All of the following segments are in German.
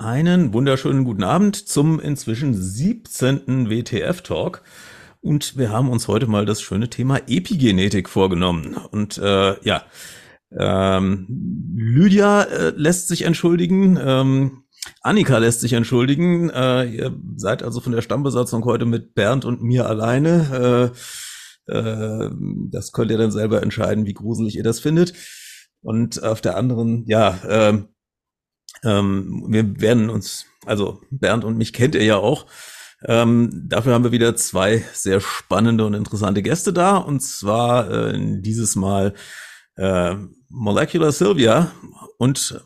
Einen wunderschönen guten Abend zum inzwischen 17. WTF-Talk. Und wir haben uns heute mal das schöne Thema Epigenetik vorgenommen. Und äh, ja, ähm, Lydia äh, lässt sich entschuldigen, ähm, Annika lässt sich entschuldigen. Äh, ihr seid also von der Stammbesatzung heute mit Bernd und mir alleine. Äh, äh, das könnt ihr dann selber entscheiden, wie gruselig ihr das findet. Und auf der anderen, ja, äh, ähm, wir werden uns, also Bernd und mich kennt ihr ja auch. Ähm, dafür haben wir wieder zwei sehr spannende und interessante Gäste da. Und zwar äh, dieses Mal äh, Molecular Sylvia und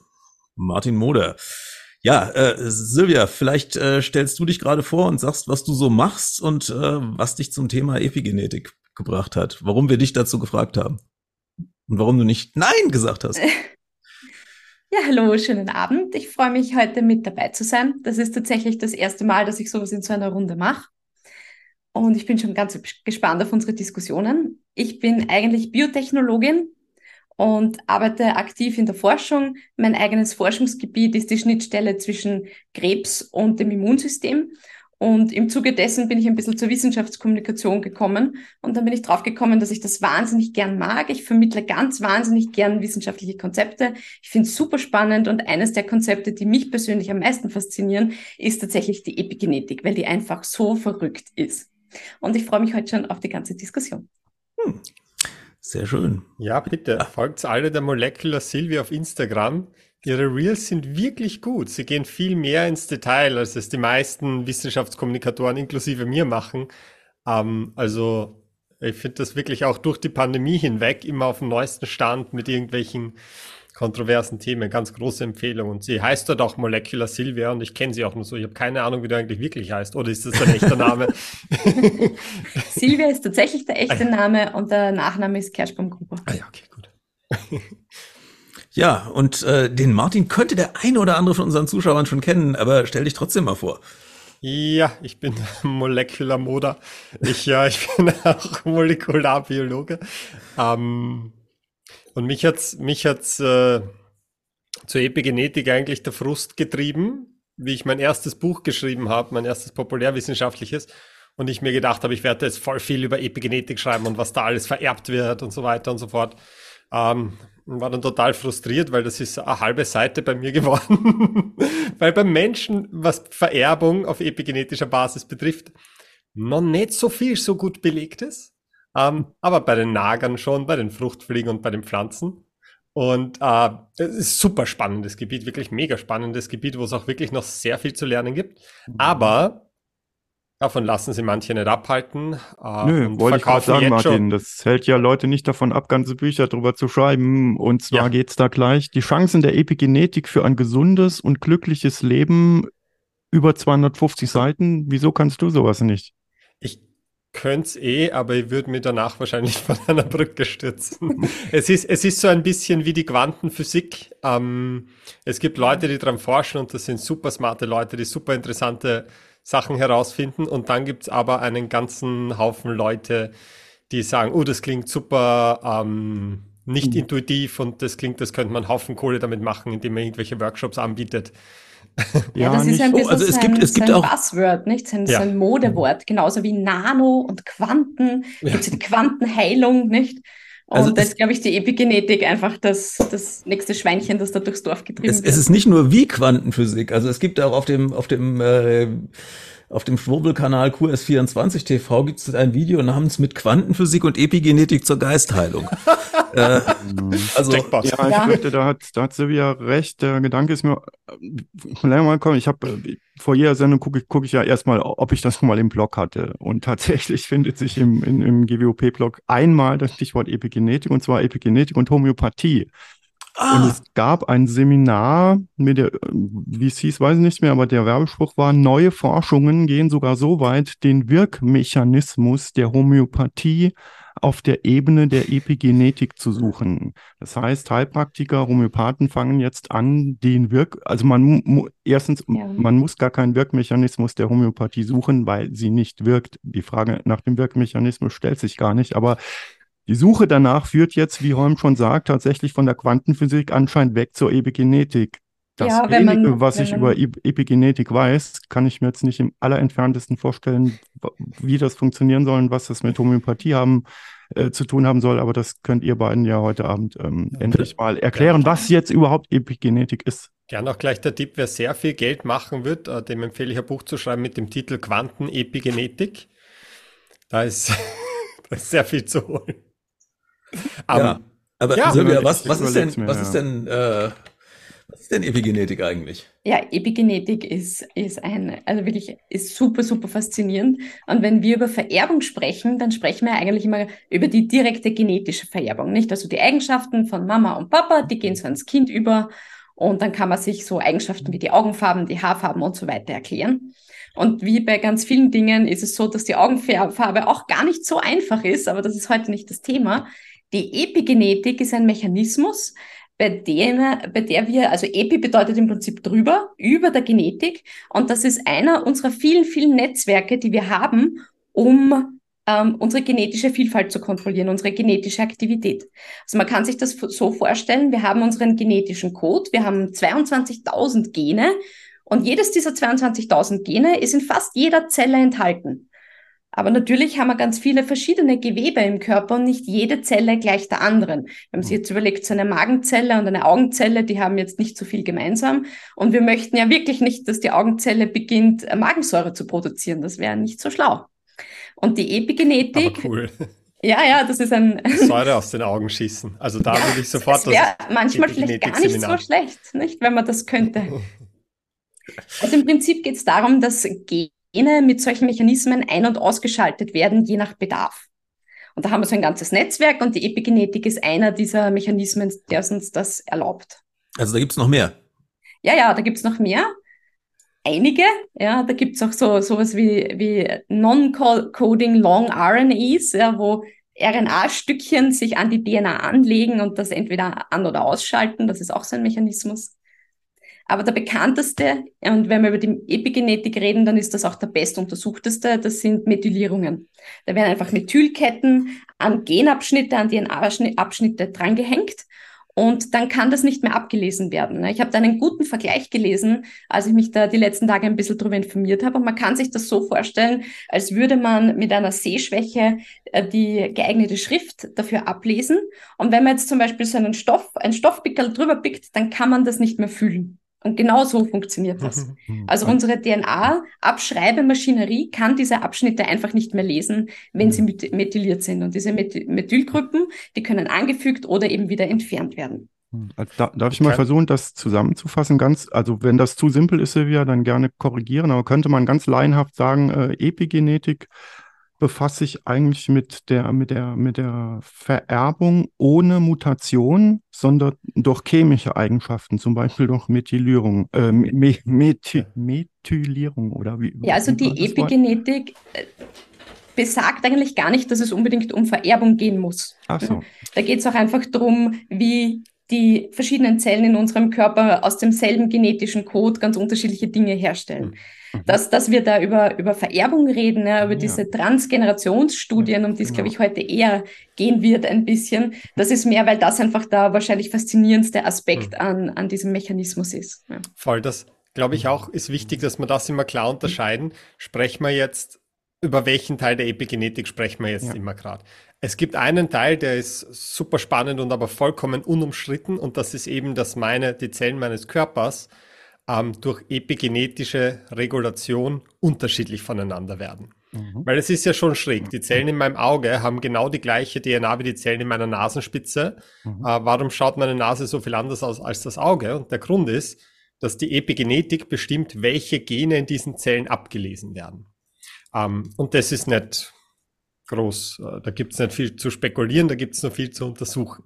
Martin Moder. Ja, äh, Silvia, vielleicht äh, stellst du dich gerade vor und sagst, was du so machst und äh, was dich zum Thema Epigenetik gebracht hat, warum wir dich dazu gefragt haben und warum du nicht Nein gesagt hast. Ja, hallo, schönen Abend. Ich freue mich, heute mit dabei zu sein. Das ist tatsächlich das erste Mal, dass ich sowas in so einer Runde mache. Und ich bin schon ganz gespannt auf unsere Diskussionen. Ich bin eigentlich Biotechnologin und arbeite aktiv in der Forschung. Mein eigenes Forschungsgebiet ist die Schnittstelle zwischen Krebs und dem Immunsystem. Und im Zuge dessen bin ich ein bisschen zur Wissenschaftskommunikation gekommen. Und dann bin ich draufgekommen, dass ich das wahnsinnig gern mag. Ich vermittle ganz wahnsinnig gern wissenschaftliche Konzepte. Ich finde es super spannend. Und eines der Konzepte, die mich persönlich am meisten faszinieren, ist tatsächlich die Epigenetik, weil die einfach so verrückt ist. Und ich freue mich heute schon auf die ganze Diskussion. Hm. Sehr schön. Ja, bitte. Folgt alle der Molecular Sylvie auf Instagram. Ihre Reels sind wirklich gut. Sie gehen viel mehr ins Detail, als es die meisten Wissenschaftskommunikatoren inklusive mir machen. Ähm, also ich finde das wirklich auch durch die Pandemie hinweg immer auf dem neuesten Stand mit irgendwelchen kontroversen Themen. Ganz große Empfehlung. Und sie heißt dort auch Molecular Sylvia und ich kenne sie auch nur so. Ich habe keine Ahnung, wie der eigentlich wirklich heißt. Oder ist das ein echter Name? Sylvia ist tatsächlich der echte ah. Name und der Nachname ist Kerschbaumgruber. Ah ja, okay, gut. Ja, und äh, den Martin könnte der eine oder andere von unseren Zuschauern schon kennen, aber stell dich trotzdem mal vor. Ja, ich bin Molecular Moda. Ich, ja, ich bin auch Molekularbiologe. Ähm, und mich hat's, mich hat's äh, zur Epigenetik eigentlich der Frust getrieben, wie ich mein erstes Buch geschrieben habe, mein erstes populärwissenschaftliches. Und ich mir gedacht habe, ich werde jetzt voll viel über Epigenetik schreiben und was da alles vererbt wird und so weiter und so fort. Ähm, war dann total frustriert, weil das ist eine halbe Seite bei mir geworden. weil beim Menschen, was Vererbung auf epigenetischer Basis betrifft, noch nicht so viel so gut belegt ist. Ähm, aber bei den Nagern schon, bei den Fruchtfliegen und bei den Pflanzen. Und äh, es ist super spannendes Gebiet, wirklich mega spannendes Gebiet, wo es auch wirklich noch sehr viel zu lernen gibt. Mhm. Aber Davon lassen sie manche nicht abhalten. Äh, Nö, wollte ich gerade sagen, Martin. Schon. Das hält ja Leute nicht davon ab, ganze Bücher drüber zu schreiben. Und zwar ja. geht's da gleich. Die Chancen der Epigenetik für ein gesundes und glückliches Leben über 250 Seiten. Wieso kannst du sowas nicht? Ich könnte es eh, aber ich würde mir danach wahrscheinlich von einer Brücke stürzen. es, ist, es ist so ein bisschen wie die Quantenphysik. Ähm, es gibt Leute, die daran forschen und das sind super smarte Leute, die super interessante Sachen herausfinden. Und dann gibt's aber einen ganzen Haufen Leute, die sagen, oh, das klingt super ähm, nicht mhm. intuitiv und das klingt, das könnte man einen Haufen Kohle damit machen, indem man irgendwelche Workshops anbietet. Ja, ja das ist ein bisschen oh, also es sein, gibt, es gibt auch Buzzword, nicht? Sein, ja. sein Modewort, genauso wie Nano und Quanten, ja. die Quantenheilung, nicht? Und also das ist, glaube ich, die Epigenetik einfach das, das nächste Schweinchen, das da durchs Dorf getrieben es, wird. Es ist nicht nur wie Quantenphysik. Also es gibt auch auf dem, auf dem, äh, auf dem Schwurbelkanal QS24 TV gibt es ein Video namens mit Quantenphysik und Epigenetik zur Geistheilung. äh, also ja, ich ja. Möchte, da hat, da hat Silvia recht. Der Gedanke ist mir, äh, länger mal kommen. Ich habe äh, vor jeder Sendung gucke ich, guck ich ja erstmal, ob ich das schon mal im Blog hatte. Und tatsächlich findet sich im, in, im GWOP-Blog einmal das Stichwort Epigenetik und zwar Epigenetik und Homöopathie. Ah. Und es gab ein Seminar mit der, wie es hieß, weiß ich nicht mehr, aber der Werbespruch war, neue Forschungen gehen sogar so weit, den Wirkmechanismus der Homöopathie auf der Ebene der Epigenetik zu suchen. Das heißt, Heilpraktiker, Homöopathen fangen jetzt an, den Wirk, also man erstens, ja. man muss gar keinen Wirkmechanismus der Homöopathie suchen, weil sie nicht wirkt. Die Frage nach dem Wirkmechanismus stellt sich gar nicht, aber die Suche danach führt jetzt, wie Holm schon sagt, tatsächlich von der Quantenphysik anscheinend weg zur Epigenetik. Das ja, wenige, man, was ich über Epigenetik weiß, kann ich mir jetzt nicht im allerentferntesten vorstellen, wie das funktionieren soll und was das mit Homöopathie haben, äh, zu tun haben soll. Aber das könnt ihr beiden ja heute Abend ähm, ja, endlich mal erklären, was jetzt überhaupt Epigenetik ist. Gern auch gleich der Tipp, wer sehr viel Geld machen wird, äh, dem empfehle ich ein Buch zu schreiben mit dem Titel Quantenepigenetik. Da ist, da ist sehr viel zu holen. Um, ja, aber ja, Silvia, was, was ist denn, was ist denn äh, was ist denn Epigenetik eigentlich? Ja, Epigenetik ist, ist ein, also wirklich ist super, super faszinierend. Und wenn wir über Vererbung sprechen, dann sprechen wir eigentlich immer über die direkte genetische Vererbung, nicht? Also die Eigenschaften von Mama und Papa, die gehen so ans Kind über. Und dann kann man sich so Eigenschaften wie die Augenfarben, die Haarfarben und so weiter erklären. Und wie bei ganz vielen Dingen ist es so, dass die Augenfarbe auch gar nicht so einfach ist, aber das ist heute nicht das Thema. Die Epigenetik ist ein Mechanismus, bei der, bei der wir, also Epi bedeutet im Prinzip drüber, über der Genetik. Und das ist einer unserer vielen, vielen Netzwerke, die wir haben, um ähm, unsere genetische Vielfalt zu kontrollieren, unsere genetische Aktivität. Also man kann sich das so vorstellen, wir haben unseren genetischen Code, wir haben 22.000 Gene und jedes dieser 22.000 Gene ist in fast jeder Zelle enthalten. Aber natürlich haben wir ganz viele verschiedene Gewebe im Körper und nicht jede Zelle gleich der anderen. Wenn man sich mhm. jetzt überlegt, so eine Magenzelle und eine Augenzelle, die haben jetzt nicht so viel gemeinsam. Und wir möchten ja wirklich nicht, dass die Augenzelle beginnt, äh, Magensäure zu produzieren. Das wäre nicht so schlau. Und die Epigenetik. Aber cool. Ja, ja, das ist ein. Säure aus den Augen schießen. Also da ja, würde ich sofort. Das wäre manchmal vielleicht gar nicht so schlecht, nicht, wenn man das könnte. Also im Prinzip geht es darum, dass Gene mit solchen Mechanismen ein- und ausgeschaltet werden, je nach Bedarf. Und da haben wir so ein ganzes Netzwerk und die Epigenetik ist einer dieser Mechanismen, der uns das erlaubt. Also da gibt's noch mehr. Ja, ja, da gibt's noch mehr. Einige, ja, da gibt's auch so sowas wie, wie Non-Coding Long RNAs, ja, wo RNA-Stückchen sich an die DNA anlegen und das entweder an- oder ausschalten. Das ist auch so ein Mechanismus. Aber der bekannteste, und wenn wir über die Epigenetik reden, dann ist das auch der bestuntersuchteste, das sind Methylierungen. Da werden einfach Methylketten an Genabschnitte, an DNA-Abschnitte drangehängt und dann kann das nicht mehr abgelesen werden. Ich habe da einen guten Vergleich gelesen, als ich mich da die letzten Tage ein bisschen darüber informiert habe. Und man kann sich das so vorstellen, als würde man mit einer Sehschwäche äh, die geeignete Schrift dafür ablesen. Und wenn man jetzt zum Beispiel so einen Stoff, ein Stoffpickel drüber pickt, dann kann man das nicht mehr fühlen. Und genau so funktioniert das. Also unsere DNA-Abschreibemaschinerie kann diese Abschnitte einfach nicht mehr lesen, wenn sie methyliert sind. Und diese Methylgruppen, die können angefügt oder eben wieder entfernt werden. Also da, darf ich mal versuchen, das zusammenzufassen? Ganz, also wenn das zu simpel ist, Silvia, dann gerne korrigieren. Aber könnte man ganz laienhaft sagen, äh, Epigenetik befasst sich eigentlich mit der, mit der, mit der Vererbung ohne Mutation, sondern durch chemische Eigenschaften, zum Beispiel durch Methylierung, äh, Me Methy Methylierung oder wie? Ja, also die Epigenetik äh, besagt eigentlich gar nicht, dass es unbedingt um Vererbung gehen muss. Ach so. Da geht es auch einfach darum, wie die verschiedenen Zellen in unserem Körper aus demselben genetischen Code ganz unterschiedliche Dinge herstellen. Mhm. Dass, dass wir da über, über Vererbung reden, ja, über ja. diese Transgenerationsstudien, um die es, genau. glaube ich, heute eher gehen wird ein bisschen, das ist mehr, weil das einfach der wahrscheinlich faszinierendste Aspekt mhm. an, an diesem Mechanismus ist. Ja. Voll, das glaube ich auch, ist wichtig, dass wir das immer klar unterscheiden. Sprechen wir jetzt über welchen Teil der Epigenetik sprechen wir jetzt ja. immer gerade? Es gibt einen Teil, der ist super spannend und aber vollkommen unumstritten und das ist eben, dass meine, die Zellen meines Körpers ähm, durch epigenetische Regulation unterschiedlich voneinander werden. Mhm. Weil es ist ja schon schräg. Die Zellen in meinem Auge haben genau die gleiche DNA wie die Zellen in meiner Nasenspitze. Mhm. Äh, warum schaut meine Nase so viel anders aus als das Auge? Und der Grund ist, dass die Epigenetik bestimmt, welche Gene in diesen Zellen abgelesen werden. Ähm, und das ist nicht groß. Äh, da gibt es nicht viel zu spekulieren, da gibt es nur viel zu untersuchen.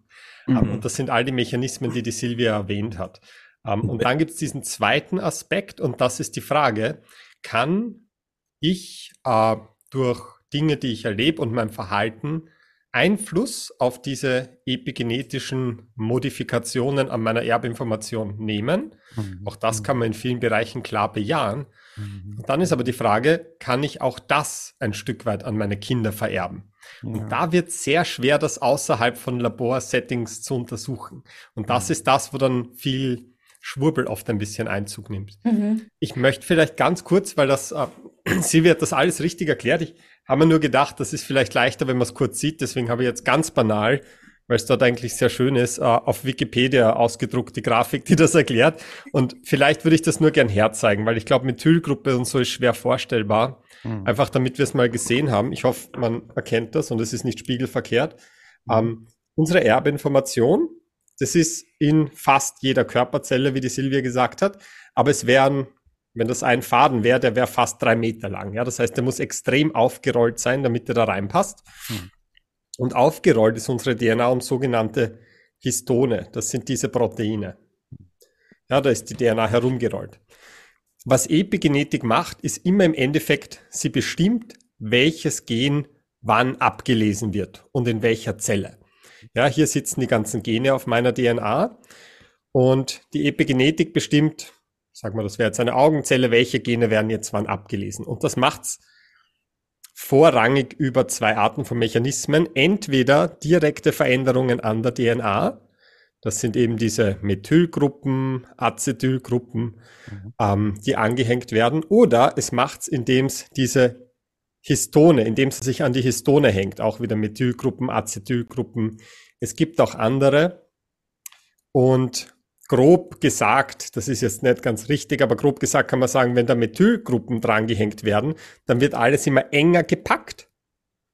Ähm, mhm. und das sind all die Mechanismen, die die Silvia erwähnt hat. Ähm, und dann gibt es diesen zweiten Aspekt und das ist die Frage, kann ich äh, durch Dinge, die ich erlebe und mein Verhalten Einfluss auf diese epigenetischen Modifikationen an meiner Erbinformation nehmen. Mhm. Auch das kann man in vielen Bereichen klar bejahen. Mhm. Und dann ist aber die Frage, kann ich auch das ein Stück weit an meine Kinder vererben? Ja. Und da wird sehr schwer, das außerhalb von Laborsettings zu untersuchen. Und das mhm. ist das, wo dann viel Schwurbel oft ein bisschen Einzug nimmt. Mhm. Ich möchte vielleicht ganz kurz, weil das, äh, Silvia hat das alles richtig erklärt. Ich habe mir nur gedacht, das ist vielleicht leichter, wenn man es kurz sieht. Deswegen habe ich jetzt ganz banal, weil es dort eigentlich sehr schön ist, äh, auf Wikipedia ausgedruckt die Grafik, die das erklärt. Und vielleicht würde ich das nur gern herzeigen, weil ich glaube, Methylgruppe und so ist schwer vorstellbar. Mhm. Einfach damit wir es mal gesehen haben. Ich hoffe, man erkennt das und es ist nicht spiegelverkehrt. Mhm. Ähm, unsere Erbinformation das ist in fast jeder Körperzelle, wie die Silvia gesagt hat. Aber es wären, wenn das ein Faden wäre, der wäre fast drei Meter lang. Ja, das heißt, der muss extrem aufgerollt sein, damit er da reinpasst. Hm. Und aufgerollt ist unsere DNA um sogenannte Histone. Das sind diese Proteine. Ja, da ist die DNA herumgerollt. Was Epigenetik macht, ist immer im Endeffekt, sie bestimmt, welches Gen wann abgelesen wird und in welcher Zelle. Ja, hier sitzen die ganzen Gene auf meiner DNA und die Epigenetik bestimmt, sagen wir, das wäre jetzt eine Augenzelle, welche Gene werden jetzt wann abgelesen. Und das macht's vorrangig über zwei Arten von Mechanismen. Entweder direkte Veränderungen an der DNA, das sind eben diese Methylgruppen, Acetylgruppen, mhm. ähm, die angehängt werden. Oder es macht's, indem es diese Histone, indem es sich an die Histone hängt, auch wieder Methylgruppen, Acetylgruppen. Es gibt auch andere. Und grob gesagt, das ist jetzt nicht ganz richtig, aber grob gesagt kann man sagen, wenn da Methylgruppen drangehängt werden, dann wird alles immer enger gepackt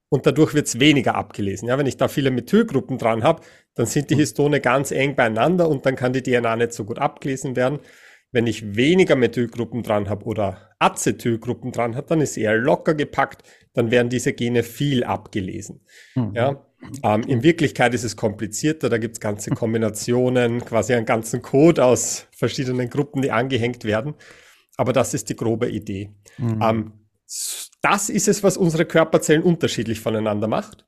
und dadurch wird es weniger abgelesen. Ja, wenn ich da viele Methylgruppen dran habe, dann sind die Histone ganz eng beieinander und dann kann die DNA nicht so gut abgelesen werden. Wenn ich weniger Methylgruppen dran habe oder Acetylgruppen dran habe, dann ist eher locker gepackt, dann werden diese Gene viel abgelesen. Mhm. Ja, ähm, in Wirklichkeit ist es komplizierter, da gibt es ganze Kombinationen, quasi einen ganzen Code aus verschiedenen Gruppen, die angehängt werden. Aber das ist die grobe Idee. Mhm. Ähm, das ist es, was unsere Körperzellen unterschiedlich voneinander macht.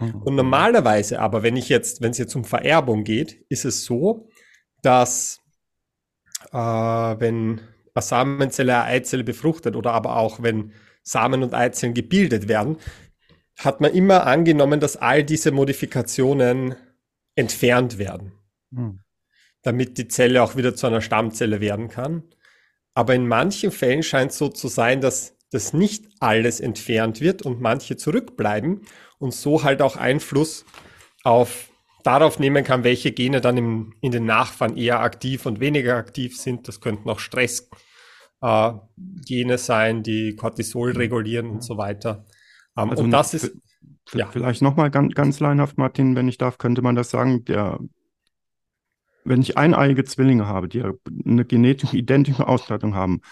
Mhm. Und normalerweise aber, wenn ich jetzt, wenn es jetzt um Vererbung geht, ist es so, dass äh, wenn eine Samenzelle eine Eizelle befruchtet oder aber auch wenn Samen und Eizellen gebildet werden, hat man immer angenommen, dass all diese Modifikationen entfernt werden, hm. damit die Zelle auch wieder zu einer Stammzelle werden kann. Aber in manchen Fällen scheint es so zu sein, dass das nicht alles entfernt wird und manche zurückbleiben und so halt auch Einfluss auf darauf nehmen kann, welche Gene dann im, in den Nachfahren eher aktiv und weniger aktiv sind. Das könnten auch Stressgene äh, sein, die Cortisol regulieren und so weiter. Ähm, also und das ist ja. vielleicht nochmal ganz, ganz leinhaft, Martin, wenn ich darf, könnte man das sagen, der wenn ich eineiige Zwillinge habe, die eine genetische identische Ausstattung haben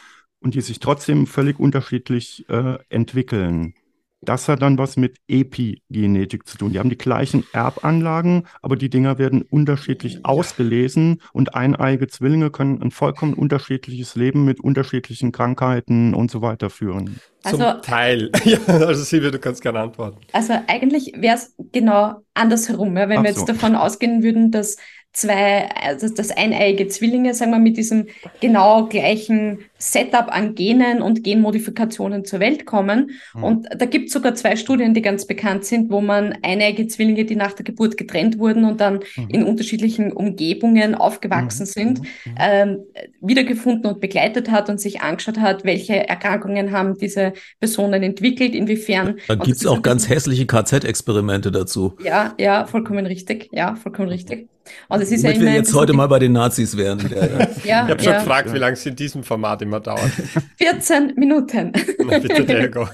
und die sich trotzdem völlig unterschiedlich äh, entwickeln, das hat dann was mit Epigenetik zu tun. Die haben die gleichen Erbanlagen, aber die Dinger werden unterschiedlich ja. ausgelesen und eineige Zwillinge können ein vollkommen unterschiedliches Leben mit unterschiedlichen Krankheiten und so weiter führen. Also, Zum Teil. ja, also Silvia, du kannst gerne antworten. Also eigentlich wäre es genau andersherum, ja, wenn Ach wir jetzt so. davon ausgehen würden, dass zwei, also das eineiige Zwillinge, sagen wir, mit diesem genau gleichen Setup an Genen und Genmodifikationen zur Welt kommen. Mhm. Und da gibt es sogar zwei Studien, die ganz bekannt sind, wo man eineige Zwillinge, die nach der Geburt getrennt wurden und dann mhm. in unterschiedlichen Umgebungen aufgewachsen mhm. sind, mhm. ähm, wiedergefunden und begleitet hat und sich angeschaut hat, welche Erkrankungen haben diese Personen entwickelt, inwiefern. Da gibt es auch ganz hässliche KZ-Experimente dazu. Ja, ja, vollkommen richtig. Ja, vollkommen richtig. Und es ist Womit ja immer wir jetzt heute mal bei den Nazis wären. Ja, ja. ja, ich habe schon gefragt, wie lange es in diesem Format immer dauert. 14 Minuten. Na, bitte, Diego.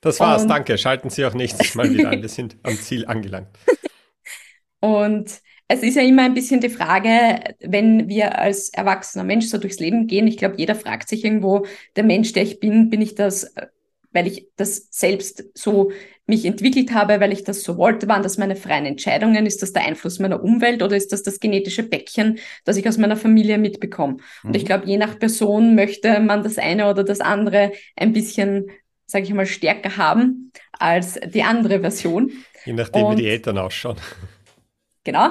Das war's, Und, danke. Schalten Sie auch nächstes Mal wieder ein. Wir sind am Ziel angelangt. Und es ist ja immer ein bisschen die Frage, wenn wir als erwachsener Mensch so durchs Leben gehen, ich glaube, jeder fragt sich irgendwo, der Mensch, der ich bin, bin ich das weil ich das selbst so mich entwickelt habe, weil ich das so wollte, waren das meine freien Entscheidungen? Ist das der Einfluss meiner Umwelt oder ist das das genetische Päckchen, das ich aus meiner Familie mitbekomme? Mhm. Und ich mhm. glaube, je nach Person möchte man das eine oder das andere ein bisschen, sage ich mal, stärker haben als die andere Version. Je nachdem, Und, wie die Eltern ausschauen. Genau.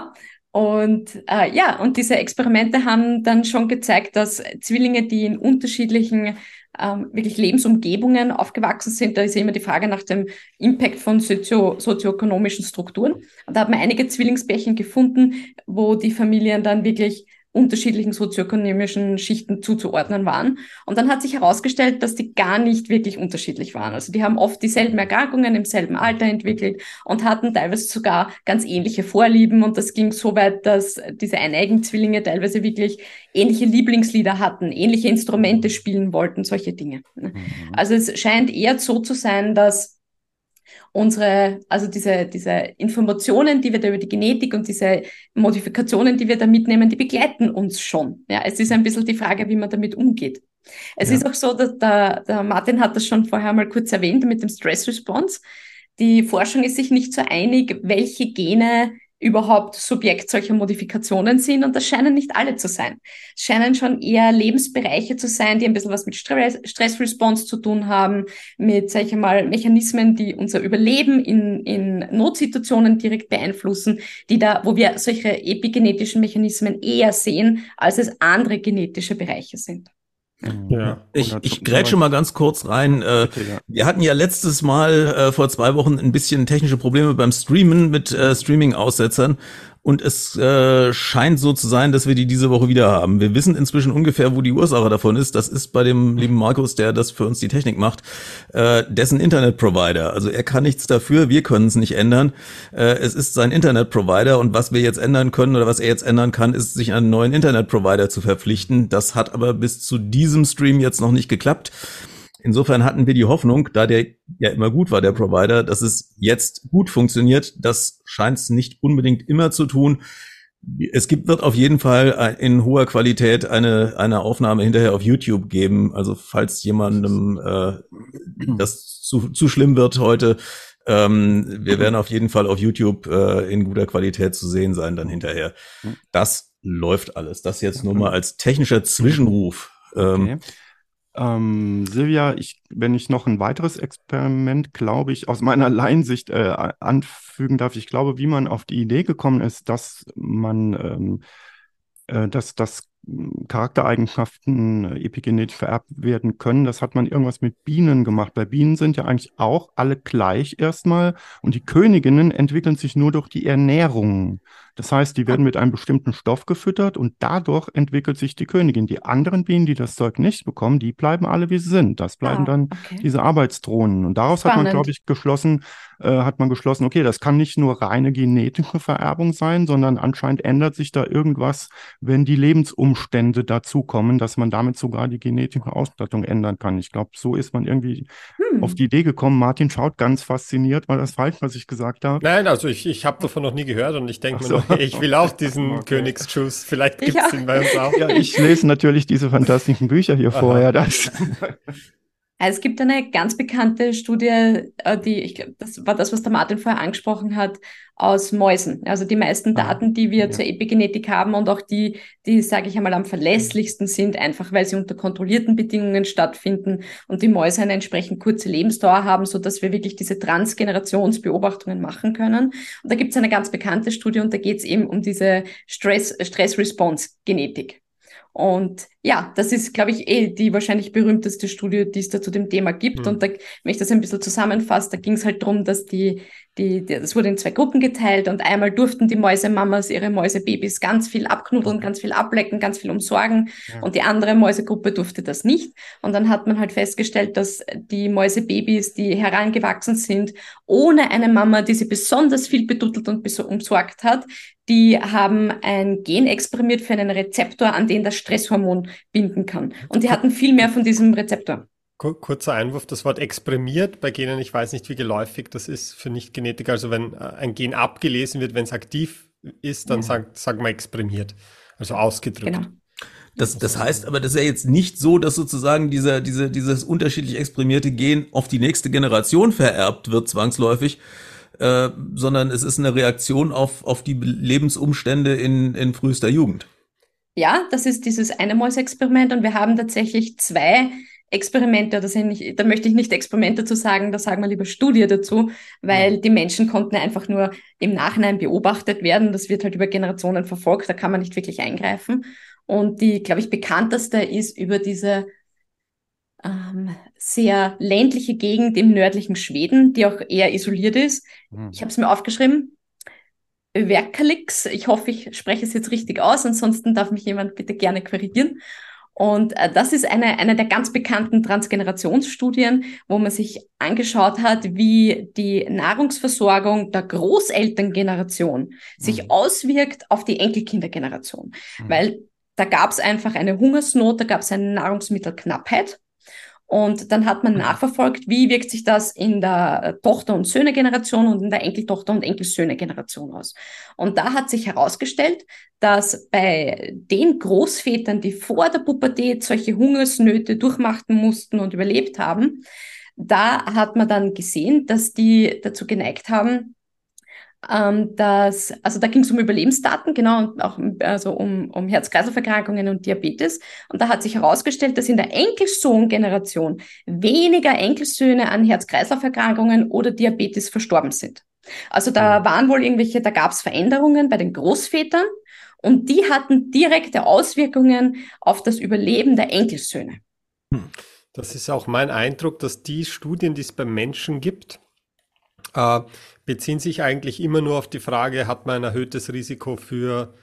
Und äh, ja, und diese Experimente haben dann schon gezeigt, dass Zwillinge, die in unterschiedlichen ähm, wirklich Lebensumgebungen aufgewachsen sind. Da ist immer die Frage nach dem Impact von sozio sozioökonomischen Strukturen. Und da hat man einige Zwillingspärchen gefunden, wo die Familien dann wirklich unterschiedlichen sozioökonomischen Schichten zuzuordnen waren. Und dann hat sich herausgestellt, dass die gar nicht wirklich unterschiedlich waren. Also die haben oft dieselben Erkrankungen im selben Alter entwickelt und hatten teilweise sogar ganz ähnliche Vorlieben. Und das ging so weit, dass diese eineigen Zwillinge teilweise wirklich ähnliche Lieblingslieder hatten, ähnliche Instrumente spielen wollten, solche Dinge. Mhm. Also es scheint eher so zu sein, dass unsere, also diese, diese Informationen, die wir da über die Genetik und diese Modifikationen, die wir da mitnehmen, die begleiten uns schon. Ja, es ist ein bisschen die Frage, wie man damit umgeht. Es ja. ist auch so, dass der, der Martin hat das schon vorher mal kurz erwähnt mit dem Stress Response. Die Forschung ist sich nicht so einig, welche Gene überhaupt Subjekt solcher Modifikationen sind und das scheinen nicht alle zu sein. Es scheinen schon eher Lebensbereiche zu sein, die ein bisschen was mit Stress-Response zu tun haben, mit, sag ich mal, Mechanismen, die unser Überleben in, in Notsituationen direkt beeinflussen, die da, wo wir solche epigenetischen Mechanismen eher sehen, als es andere genetische Bereiche sind. Mhm. Ja. Ich, ich grätsche mal ganz kurz rein. Äh, wir hatten ja letztes Mal äh, vor zwei Wochen ein bisschen technische Probleme beim Streamen mit äh, Streaming-Aussetzern und es äh, scheint so zu sein, dass wir die diese Woche wieder haben. Wir wissen inzwischen ungefähr, wo die Ursache davon ist. Das ist bei dem lieben Markus, der das für uns die Technik macht, äh, dessen Internetprovider. Also er kann nichts dafür, wir können es nicht ändern. Äh, es ist sein Internetprovider und was wir jetzt ändern können oder was er jetzt ändern kann, ist sich einen neuen Internetprovider zu verpflichten. Das hat aber bis zu diesem Stream jetzt noch nicht geklappt. Insofern hatten wir die Hoffnung, da der ja immer gut war, der Provider, dass es jetzt gut funktioniert. Das scheint es nicht unbedingt immer zu tun. Es gibt, wird auf jeden Fall in hoher Qualität eine, eine Aufnahme hinterher auf YouTube geben. Also falls jemandem äh, das zu, zu schlimm wird heute, ähm, wir werden auf jeden Fall auf YouTube äh, in guter Qualität zu sehen sein dann hinterher. Das läuft alles. Das jetzt nur mal als technischer Zwischenruf. Ähm, okay. Ähm, Silvia, ich, wenn ich noch ein weiteres Experiment, glaube ich, aus meiner Laiensicht äh, anfügen darf, ich glaube, wie man auf die Idee gekommen ist, dass man, ähm, äh, dass das Charaktereigenschaften äh, epigenetisch vererbt werden können. Das hat man irgendwas mit Bienen gemacht. Bei Bienen sind ja eigentlich auch alle gleich erstmal und die Königinnen entwickeln sich nur durch die Ernährung. Das heißt, die werden mit einem bestimmten Stoff gefüttert und dadurch entwickelt sich die Königin. Die anderen Bienen, die das Zeug nicht bekommen, die bleiben alle wie sie sind. Das bleiben ah, dann okay. diese Arbeitsdrohnen. Und daraus Spannend. hat man, glaube ich, geschlossen, äh, hat man geschlossen, okay, das kann nicht nur reine genetische Vererbung sein, sondern anscheinend ändert sich da irgendwas, wenn die Lebensumstände dazukommen, dass man damit sogar die genetische Ausstattung ändern kann. Ich glaube, so ist man irgendwie hm. auf die Idee gekommen. Martin schaut ganz fasziniert. War das falsch, was ich gesagt habe? Nein, also ich, ich habe davon noch nie gehört und ich denke so. mir, noch, ich will auch diesen okay. Königsjuice. Vielleicht gibt es ihn bei uns auch. Ja, ich lese natürlich diese fantastischen Bücher hier vorher. Das. Also es gibt eine ganz bekannte Studie, äh, die, ich glaube, das war das, was der Martin vorher angesprochen hat, aus Mäusen. Also die meisten ah, Daten, die wir ja. zur Epigenetik haben und auch die, die, sage ich einmal, am verlässlichsten sind, einfach weil sie unter kontrollierten Bedingungen stattfinden und die Mäuse eine entsprechend kurze Lebensdauer haben, so dass wir wirklich diese Transgenerationsbeobachtungen machen können. Und da gibt es eine ganz bekannte Studie und da geht es eben um diese Stress-Response-Genetik. Und ja, das ist, glaube ich, eh die wahrscheinlich berühmteste Studie, die es da zu dem Thema gibt. Mhm. Und da, wenn ich das ein bisschen zusammenfasse, da ging es halt darum, dass die, die, die, das wurde in zwei Gruppen geteilt und einmal durften die Mäusemamas ihre Mäusebabys ganz viel abknuddeln, ganz viel ablecken, ganz viel umsorgen ja. und die andere Mäusegruppe durfte das nicht. Und dann hat man halt festgestellt, dass die Mäusebabys, die herangewachsen sind, ohne eine Mama, die sie besonders viel beduttelt und umsorgt hat, die haben ein Gen exprimiert für einen Rezeptor, an den das Stresshormon binden kann. Und die hatten viel mehr von diesem Rezeptor. Kurzer Einwurf, das Wort exprimiert bei Genen, ich weiß nicht, wie geläufig das ist für Nicht-Genetiker. Also wenn äh, ein Gen abgelesen wird, wenn es aktiv ist, dann ja. sagt, sagen wir exprimiert, also ausgedrückt. Genau. Das, das heißt aber, das ist ja jetzt nicht so, dass sozusagen dieser, diese, dieses unterschiedlich exprimierte Gen auf die nächste Generation vererbt wird, zwangsläufig, äh, sondern es ist eine Reaktion auf, auf die Lebensumstände in, in frühester Jugend. Ja, das ist dieses eine Mäuse-Experiment und wir haben tatsächlich zwei Experimente, oder sind nicht, da möchte ich nicht Experimente dazu sagen, da sagen wir lieber Studie dazu, weil die Menschen konnten einfach nur im Nachhinein beobachtet werden. Das wird halt über Generationen verfolgt, da kann man nicht wirklich eingreifen. Und die, glaube ich, bekannteste ist über diese ähm, sehr ländliche Gegend im nördlichen Schweden, die auch eher isoliert ist. Mhm. Ich habe es mir aufgeschrieben. Werkalix. Ich hoffe, ich spreche es jetzt richtig aus, ansonsten darf mich jemand bitte gerne korrigieren. Und äh, das ist eine, eine der ganz bekannten Transgenerationsstudien, wo man sich angeschaut hat, wie die Nahrungsversorgung der Großelterngeneration sich mhm. auswirkt auf die Enkelkindergeneration. Mhm. Weil da gab es einfach eine Hungersnot, da gab es eine Nahrungsmittelknappheit. Und dann hat man mhm. nachverfolgt, wie wirkt sich das in der Tochter- und Söhne-Generation und in der Enkeltochter- und Enkelsöhne-Generation aus. Und da hat sich herausgestellt, dass bei den Großvätern, die vor der Pubertät solche Hungersnöte durchmachen mussten und überlebt haben, da hat man dann gesehen, dass die dazu geneigt haben, ähm, dass, also da ging es um Überlebensdaten, genau, und auch also um, um Herz-Kreislauf-Erkrankungen und Diabetes. Und da hat sich herausgestellt, dass in der Enkelsohn-Generation weniger Enkelsöhne an Herz-Kreislauf-Erkrankungen oder Diabetes verstorben sind. Also da mhm. waren wohl irgendwelche, da gab es Veränderungen bei den Großvätern und die hatten direkte Auswirkungen auf das Überleben der Enkelsöhne. Hm. Das ist auch mein Eindruck, dass die Studien, die es beim Menschen gibt, äh, beziehen sich eigentlich immer nur auf die Frage, hat man ein erhöhtes Risiko für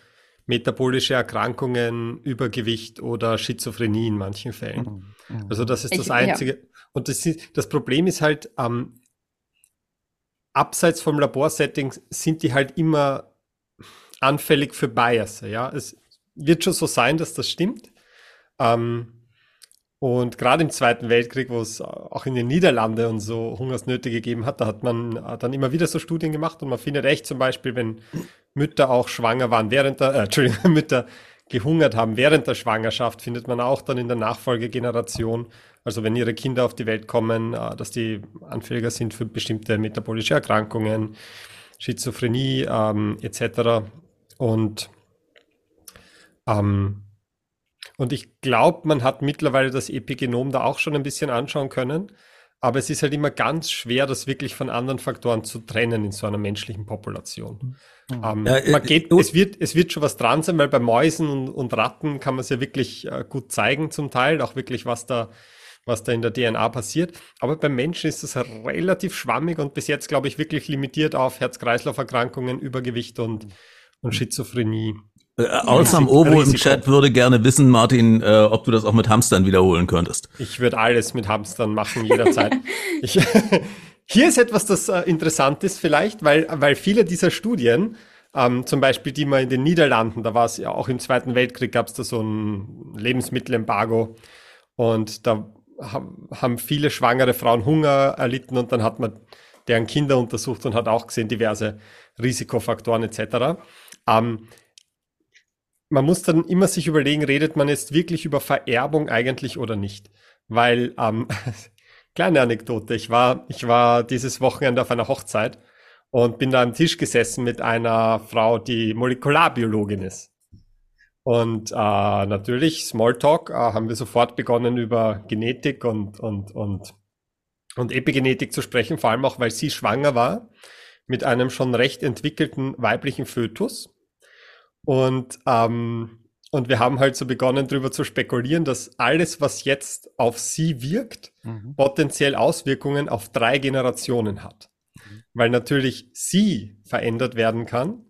metabolische Erkrankungen, Übergewicht oder Schizophrenie in manchen Fällen. Mhm. Mhm. Also das ist das ich, Einzige. Ja. Und das, ist, das Problem ist halt, ähm, abseits vom Laborsetting sind die halt immer anfällig für Bias. Ja, es wird schon so sein, dass das stimmt. Ähm, und gerade im Zweiten Weltkrieg, wo es auch in den Niederlanden und so Hungersnöte gegeben hat, da hat man äh, dann immer wieder so Studien gemacht und man findet echt zum Beispiel, wenn Mütter auch schwanger waren während der, äh, Entschuldigung, Mütter gehungert haben während der Schwangerschaft, findet man auch dann in der Nachfolgegeneration, also wenn ihre Kinder auf die Welt kommen, äh, dass die anfälliger sind für bestimmte metabolische Erkrankungen, Schizophrenie ähm, etc. Und ähm, und ich glaube, man hat mittlerweile das Epigenom da auch schon ein bisschen anschauen können. Aber es ist halt immer ganz schwer, das wirklich von anderen Faktoren zu trennen in so einer menschlichen Population. Mhm. Ähm, ja, man äh, geht, äh, es, wird, es wird schon was dran sein, weil bei Mäusen und, und Ratten kann man es ja wirklich äh, gut zeigen zum Teil, auch wirklich, was da, was da in der DNA passiert. Aber beim Menschen ist das relativ schwammig und bis jetzt, glaube ich, wirklich limitiert auf Herz-Kreislauf-Erkrankungen, Übergewicht und, und Schizophrenie. Äh, Außam Ovo im Chat würde gerne wissen, Martin, äh, ob du das auch mit Hamstern wiederholen könntest. Ich würde alles mit Hamstern machen, jederzeit. ich, hier ist etwas, das äh, interessant ist vielleicht, weil, weil viele dieser Studien, ähm, zum Beispiel die man in den Niederlanden, da war es ja auch im Zweiten Weltkrieg, gab es da so ein Lebensmittelembargo und da haben viele schwangere Frauen Hunger erlitten und dann hat man deren Kinder untersucht und hat auch gesehen diverse Risikofaktoren etc. Ähm, man muss dann immer sich überlegen, redet man jetzt wirklich über Vererbung eigentlich oder nicht? Weil, ähm, kleine Anekdote, ich war, ich war dieses Wochenende auf einer Hochzeit und bin da am Tisch gesessen mit einer Frau, die Molekularbiologin ist. Und äh, natürlich, Smalltalk, äh, haben wir sofort begonnen über Genetik und, und, und, und Epigenetik zu sprechen, vor allem auch, weil sie schwanger war mit einem schon recht entwickelten weiblichen Fötus. Und, ähm, und wir haben halt so begonnen, darüber zu spekulieren, dass alles, was jetzt auf sie wirkt, mhm. potenziell Auswirkungen auf drei Generationen hat. Mhm. Weil natürlich sie verändert werden kann,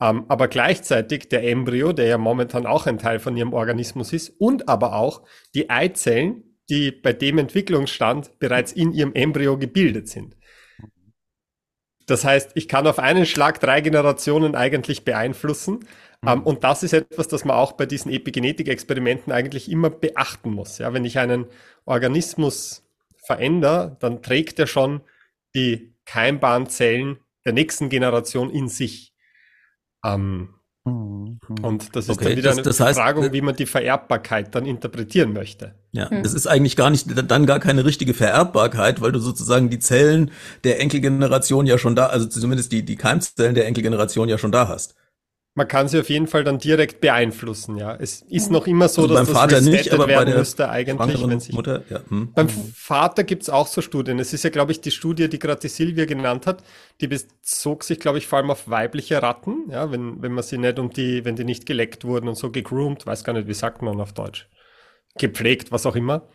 ähm, aber gleichzeitig der Embryo, der ja momentan auch ein Teil von ihrem Organismus ist, und aber auch die Eizellen, die bei dem Entwicklungsstand bereits in ihrem Embryo gebildet sind. Das heißt, ich kann auf einen Schlag drei Generationen eigentlich beeinflussen mhm. und das ist etwas, das man auch bei diesen Epigenetik-Experimenten eigentlich immer beachten muss. Ja, wenn ich einen Organismus verändere, dann trägt er schon die keimbaren Zellen der nächsten Generation in sich. Ähm, mhm. Und das ist okay, dann wieder das, eine das heißt, Frage, wie man die Vererbbarkeit dann interpretieren möchte. Ja, mhm. das ist eigentlich gar nicht, dann gar keine richtige Vererbbarkeit, weil du sozusagen die Zellen der Enkelgeneration ja schon da, also zumindest die, die Keimzellen der Enkelgeneration ja schon da hast man kann sie auf jeden Fall dann direkt beeinflussen, ja. Es ist noch immer so, also dass beim das Vater nicht, aber werden bei der müsste eigentlich, wenn sich Mutter, ja. Hm. Beim Vater gibt's auch so Studien. Es ist ja, glaube ich, die Studie, die gerade die Silvia genannt hat, die bezog sich, glaube ich, vor allem auf weibliche Ratten, ja, wenn, wenn man sie nicht um die, wenn die nicht geleckt wurden und so gegroomt, weiß gar nicht, wie sagt man auf Deutsch, gepflegt, was auch immer.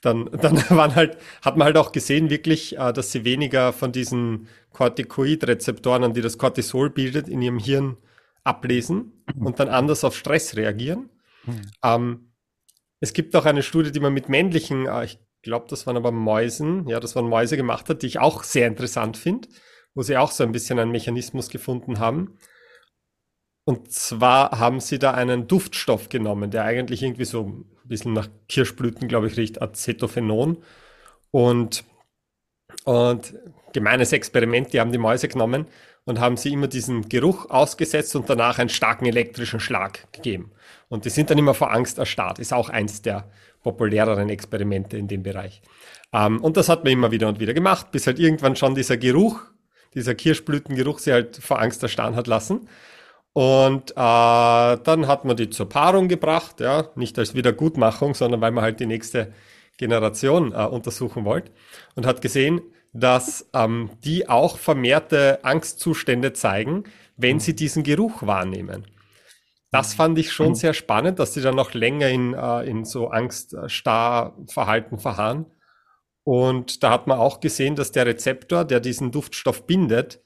dann, dann waren halt, hat man halt auch gesehen, wirklich, äh, dass sie weniger von diesen Corticoid-Rezeptoren, an die das Cortisol bildet, in ihrem Hirn ablesen mhm. und dann anders auf Stress reagieren. Mhm. Ähm, es gibt auch eine Studie, die man mit männlichen, äh, ich glaube, das waren aber Mäusen, ja, das waren Mäuse gemacht hat, die ich auch sehr interessant finde, wo sie auch so ein bisschen einen Mechanismus gefunden haben. Und zwar haben sie da einen Duftstoff genommen, der eigentlich irgendwie so ein bisschen nach Kirschblüten, glaube ich, riecht, Acetophenon. Und, und gemeines Experiment, die haben die Mäuse genommen und haben sie immer diesen Geruch ausgesetzt und danach einen starken elektrischen Schlag gegeben. Und die sind dann immer vor Angst erstarrt. Ist auch eins der populäreren Experimente in dem Bereich. Ähm, und das hat man immer wieder und wieder gemacht, bis halt irgendwann schon dieser Geruch, dieser Kirschblütengeruch sie halt vor Angst erstarren hat lassen. Und äh, dann hat man die zur Paarung gebracht, ja, nicht als Wiedergutmachung, sondern weil man halt die nächste Generation äh, untersuchen wollte und hat gesehen, dass ähm, die auch vermehrte Angstzustände zeigen, wenn sie diesen Geruch wahrnehmen. Das fand ich schon sehr spannend, dass sie dann noch länger in, äh, in so Angststarrverhalten verharren. Und da hat man auch gesehen, dass der Rezeptor, der diesen Duftstoff bindet,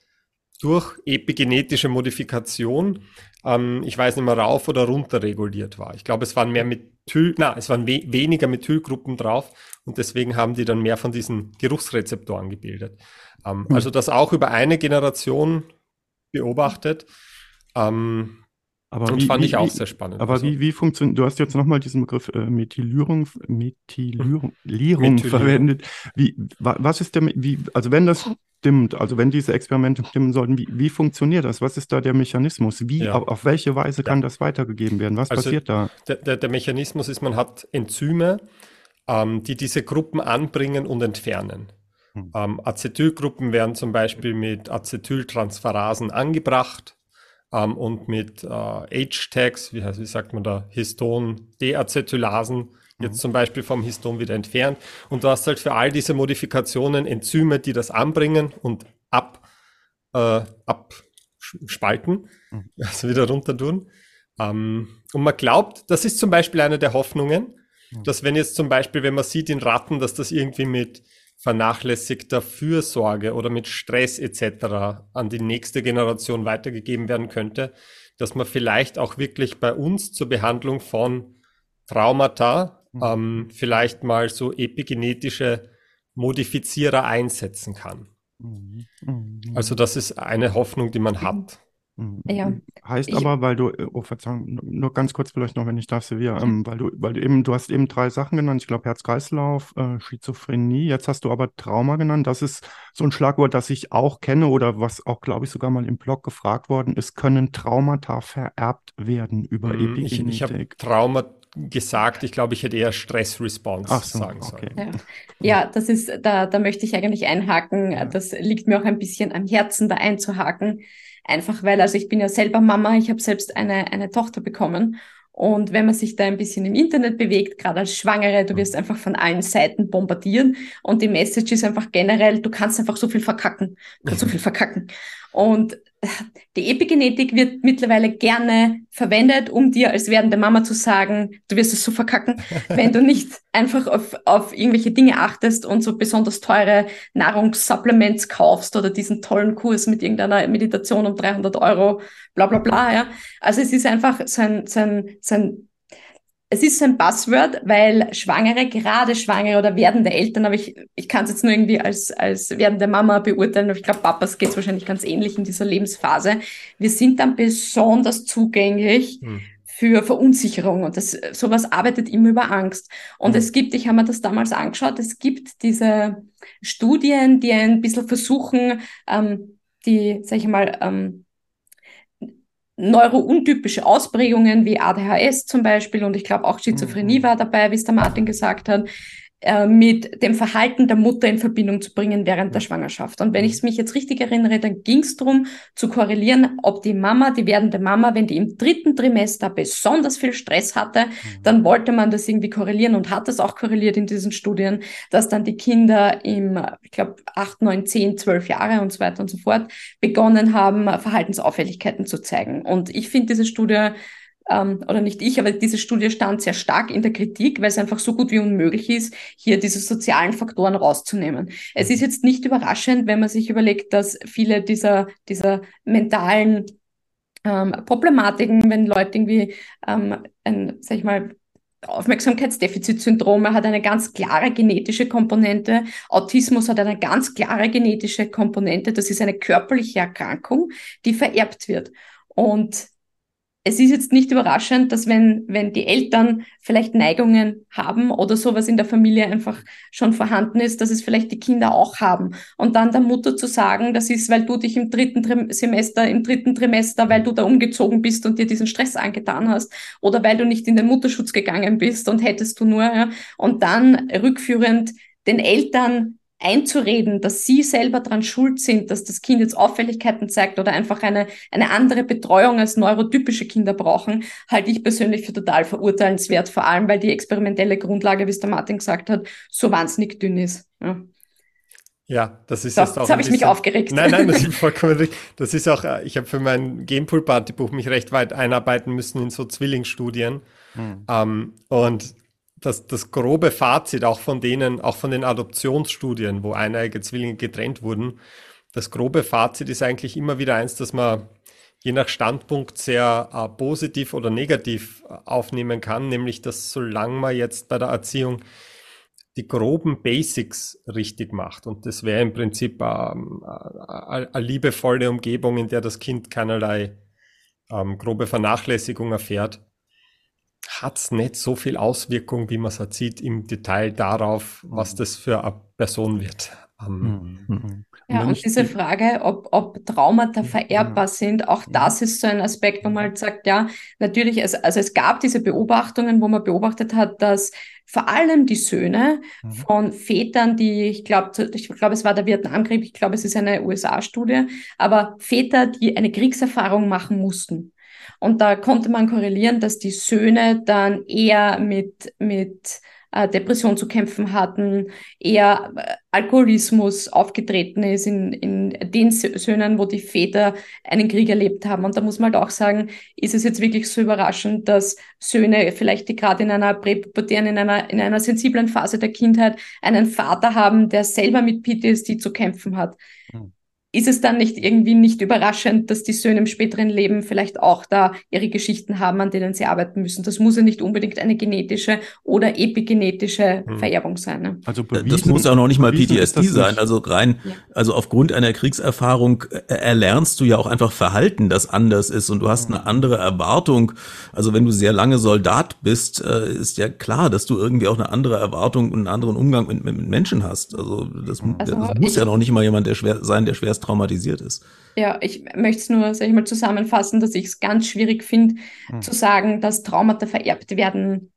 durch epigenetische Modifikation, ähm, ich weiß nicht mehr, rauf oder runter reguliert war. Ich glaube, es waren mehr Methyl, na, es waren we weniger Methylgruppen drauf und deswegen haben die dann mehr von diesen Geruchsrezeptoren gebildet. Ähm, mhm. Also das auch über eine Generation beobachtet. Ähm, aber und wie, fand wie, ich auch sehr spannend. Aber also. wie, wie funktioniert, du hast jetzt nochmal diesen Begriff äh, Methylierung, Methylierung Methylierung. verwendet. Wie, was ist der, wie, also wenn das stimmt, also wenn diese Experimente stimmen sollten, wie, wie funktioniert das? Was ist da der Mechanismus? Wie, ja. auf, auf, welche Weise kann das weitergegeben werden? Was also passiert da? Der, der, der, Mechanismus ist, man hat Enzyme, ähm, die diese Gruppen anbringen und entfernen. Hm. Ähm, Acetylgruppen werden zum Beispiel mit Acetyltransferasen angebracht ähm, und mit äh, H-Tags, wie, wie sagt man da, Histon-Deacetylasen, jetzt mhm. zum Beispiel vom Histon wieder entfernt. Und du hast halt für all diese Modifikationen Enzyme, die das anbringen und ab, äh, abspalten, mhm. also wieder runter tun. Ähm, und man glaubt, das ist zum Beispiel eine der Hoffnungen, mhm. dass wenn jetzt zum Beispiel, wenn man sieht in Ratten, dass das irgendwie mit vernachlässigter Fürsorge oder mit Stress etc. an die nächste Generation weitergegeben werden könnte, dass man vielleicht auch wirklich bei uns zur Behandlung von Traumata mhm. ähm, vielleicht mal so epigenetische Modifizierer einsetzen kann. Mhm. Mhm. Also das ist eine Hoffnung, die man hat. Mhm. Ja. Heißt ich, aber, weil du, oh Verzeihung, nur ganz kurz vielleicht noch, wenn ich darf, Silvia, ähm, weil du, weil du eben, du hast eben drei Sachen genannt, ich glaube Herz-Kreislauf, äh, Schizophrenie, jetzt hast du aber Trauma genannt, das ist so ein Schlagwort, das ich auch kenne oder was auch, glaube ich, sogar mal im Blog gefragt worden ist, können Traumata vererbt werden über mhm, Epigenetik? Ich, ich habe Trauma gesagt, ich glaube, ich hätte eher Stress-Response so, sagen okay. sollen. Ja. ja, das ist, da, da möchte ich eigentlich einhaken, ja. das liegt mir auch ein bisschen am Herzen, da einzuhaken Einfach weil, also ich bin ja selber Mama, ich habe selbst eine, eine Tochter bekommen. Und wenn man sich da ein bisschen im Internet bewegt, gerade als Schwangere, du wirst einfach von allen Seiten bombardieren. Und die Message ist einfach generell, du kannst einfach so viel verkacken. Du kannst so viel verkacken. Und die Epigenetik wird mittlerweile gerne verwendet, um dir als werdende Mama zu sagen, du wirst es so verkacken, wenn du nicht einfach auf, auf irgendwelche Dinge achtest und so besonders teure Nahrungssupplements kaufst oder diesen tollen Kurs mit irgendeiner Meditation um 300 Euro, bla bla bla. Ja. Also es ist einfach so ein, so ein, so ein es ist ein Buzzword, weil Schwangere, gerade Schwangere oder werdende Eltern, aber ich, ich kann es jetzt nur irgendwie als, als werdende Mama beurteilen, aber ich glaube, Papas geht es wahrscheinlich ganz ähnlich in dieser Lebensphase. Wir sind dann besonders zugänglich hm. für Verunsicherung und das, sowas arbeitet immer über Angst. Und hm. es gibt, ich habe mir das damals angeschaut, es gibt diese Studien, die ein bisschen versuchen, ähm, die, sag ich mal, ähm, neurountypische Ausprägungen wie ADHS zum Beispiel und ich glaube auch Schizophrenie mhm. war dabei, wie es der Martin gesagt hat, äh, mit dem Verhalten der Mutter in Verbindung zu bringen während der Schwangerschaft. Und wenn mhm. ich es mich jetzt richtig erinnere, dann ging es darum zu korrelieren, ob die Mama, die werdende Mama, wenn die im dritten Trimester besonders viel Stress hatte, mhm. dann wollte man das irgendwie korrelieren und hat das auch korreliert in diesen Studien, dass dann die Kinder im, ich glaube, acht, neun, zehn, zwölf Jahre und so weiter und so fort begonnen haben, Verhaltensauffälligkeiten zu zeigen. Und ich finde diese Studie ähm, oder nicht ich, aber diese Studie stand sehr stark in der Kritik, weil es einfach so gut wie unmöglich ist, hier diese sozialen Faktoren rauszunehmen. Es ist jetzt nicht überraschend, wenn man sich überlegt, dass viele dieser, dieser mentalen ähm, Problematiken, wenn Leute irgendwie ähm, ein, sag ich mal, Aufmerksamkeitsdefizitsyndrome hat eine ganz klare genetische Komponente. Autismus hat eine ganz klare genetische Komponente. Das ist eine körperliche Erkrankung, die vererbt wird. Und es ist jetzt nicht überraschend, dass wenn, wenn die Eltern vielleicht Neigungen haben oder sowas in der Familie einfach schon vorhanden ist, dass es vielleicht die Kinder auch haben. Und dann der Mutter zu sagen, das ist, weil du dich im dritten Trim Semester, im dritten Trimester, weil du da umgezogen bist und dir diesen Stress angetan hast oder weil du nicht in den Mutterschutz gegangen bist und hättest du nur, ja, und dann rückführend den Eltern einzureden, dass sie selber dran schuld sind, dass das Kind jetzt Auffälligkeiten zeigt oder einfach eine, eine andere Betreuung als neurotypische Kinder brauchen, halte ich persönlich für total verurteilenswert, vor allem weil die experimentelle Grundlage, wie es der Martin gesagt hat, so wahnsinnig dünn ist. Ja. Ja, das ist so, jetzt auch. Jetzt habe ich mich aufgeregt. Nein, nein, das ist vollkommen richtig. Das ist auch, äh, ich habe für mein Gamepool-Partybuch mich recht weit einarbeiten müssen in so Zwillingsstudien. Hm. Um, und das, das grobe Fazit auch von denen, auch von den Adoptionsstudien, wo eineige Zwillinge getrennt wurden, das grobe Fazit ist eigentlich immer wieder eins, dass man je nach Standpunkt sehr äh, positiv oder negativ äh, aufnehmen kann, nämlich dass solange man jetzt bei der Erziehung die groben Basics richtig macht, und das wäre im Prinzip ähm, äh, eine liebevolle Umgebung, in der das Kind keinerlei ähm, grobe Vernachlässigung erfährt, hat es nicht so viel Auswirkung, wie man es sieht im Detail darauf, was mhm. das für eine Person wird. Ähm, mhm. Ja, und diese Frage, ob, ob Traumata vererbbar sind, auch das ist so ein Aspekt, wo man halt sagt, ja, natürlich, also, also es gab diese Beobachtungen, wo man beobachtet hat, dass vor allem die Söhne mhm. von Vätern, die, ich glaube, ich glaube, es war der Vietnamkrieg, ich glaube, es ist eine USA-Studie, aber Väter, die eine Kriegserfahrung machen mussten, und da konnte man korrelieren, dass die Söhne dann eher mit, mit äh, Depression zu kämpfen hatten, eher äh, Alkoholismus aufgetreten ist in, in den Söhnen, wo die Väter einen Krieg erlebt haben. Und da muss man halt auch sagen, ist es jetzt wirklich so überraschend, dass Söhne vielleicht, die gerade in einer präpubertären, in einer, in einer sensiblen Phase der Kindheit einen Vater haben, der selber mit PTSD zu kämpfen hat. Mhm ist es dann nicht irgendwie nicht überraschend, dass die Söhne im späteren Leben vielleicht auch da ihre Geschichten haben, an denen sie arbeiten müssen? Das muss ja nicht unbedingt eine genetische oder epigenetische hm. Vererbung sein. Ne? Also bewiesen, das muss ja noch nicht mal PTSD sein. Also rein, ja. also aufgrund einer Kriegserfahrung äh, erlernst du ja auch einfach Verhalten, das anders ist und du hast eine andere Erwartung. Also wenn du sehr lange Soldat bist, äh, ist ja klar, dass du irgendwie auch eine andere Erwartung und einen anderen Umgang mit, mit Menschen hast. Also das, also das muss ja noch nicht mal jemand der schwer sein, der schwerst traumatisiert ist. Ja, ich möchte es nur, sag ich mal, zusammenfassen, dass ich es ganz schwierig finde, hm. zu sagen, dass Traumata vererbt werden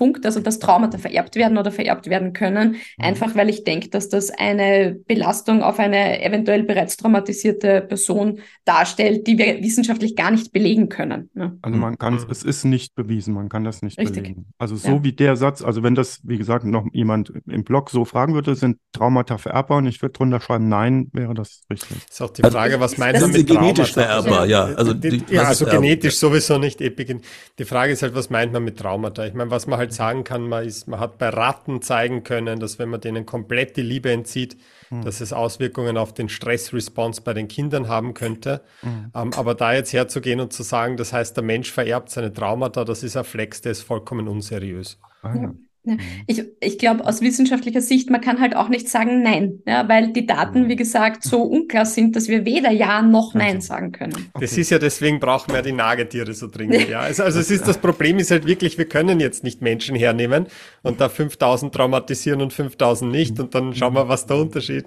Punkt, also dass Traumata vererbt werden oder vererbt werden können, mhm. einfach weil ich denke, dass das eine Belastung auf eine eventuell bereits traumatisierte Person darstellt, die wir wissenschaftlich gar nicht belegen können. Ne? Also man kann es, mhm. es ist nicht bewiesen, man kann das nicht Richtig. belegen. Also so ja. wie der Satz, also wenn das, wie gesagt, noch jemand im Blog so fragen würde, sind Traumata vererbbar und ich würde drunter schreiben, nein, wäre das richtig. Das ist auch die also Frage, also, was meint man mit genetisch Traumata? vererbbar, ja. Also, die, ja, also genetisch sowieso nicht. Die Frage ist halt, was meint man mit Traumata? Ich meine, was man halt halt sagen kann, man, ist, man hat bei Ratten zeigen können, dass wenn man denen komplett die Liebe entzieht, mhm. dass es Auswirkungen auf den Stressresponse bei den Kindern haben könnte. Mhm. Ähm, aber da jetzt herzugehen und zu sagen, das heißt, der Mensch vererbt seine Traumata, das ist ein Flex, der ist vollkommen unseriös. Ah, ja. Ja. Mhm. Ich, ich glaube, aus wissenschaftlicher Sicht, man kann halt auch nicht sagen Nein, ja, weil die Daten, wie gesagt, so unklar sind, dass wir weder Ja noch Nein also. sagen können. Das ist ja deswegen brauchen wir die Nagetiere so dringend. Ja. Also, also es ist, das Problem ist halt wirklich, wir können jetzt nicht Menschen hernehmen und da 5000 traumatisieren und 5000 nicht und dann schauen wir, was der Unterschied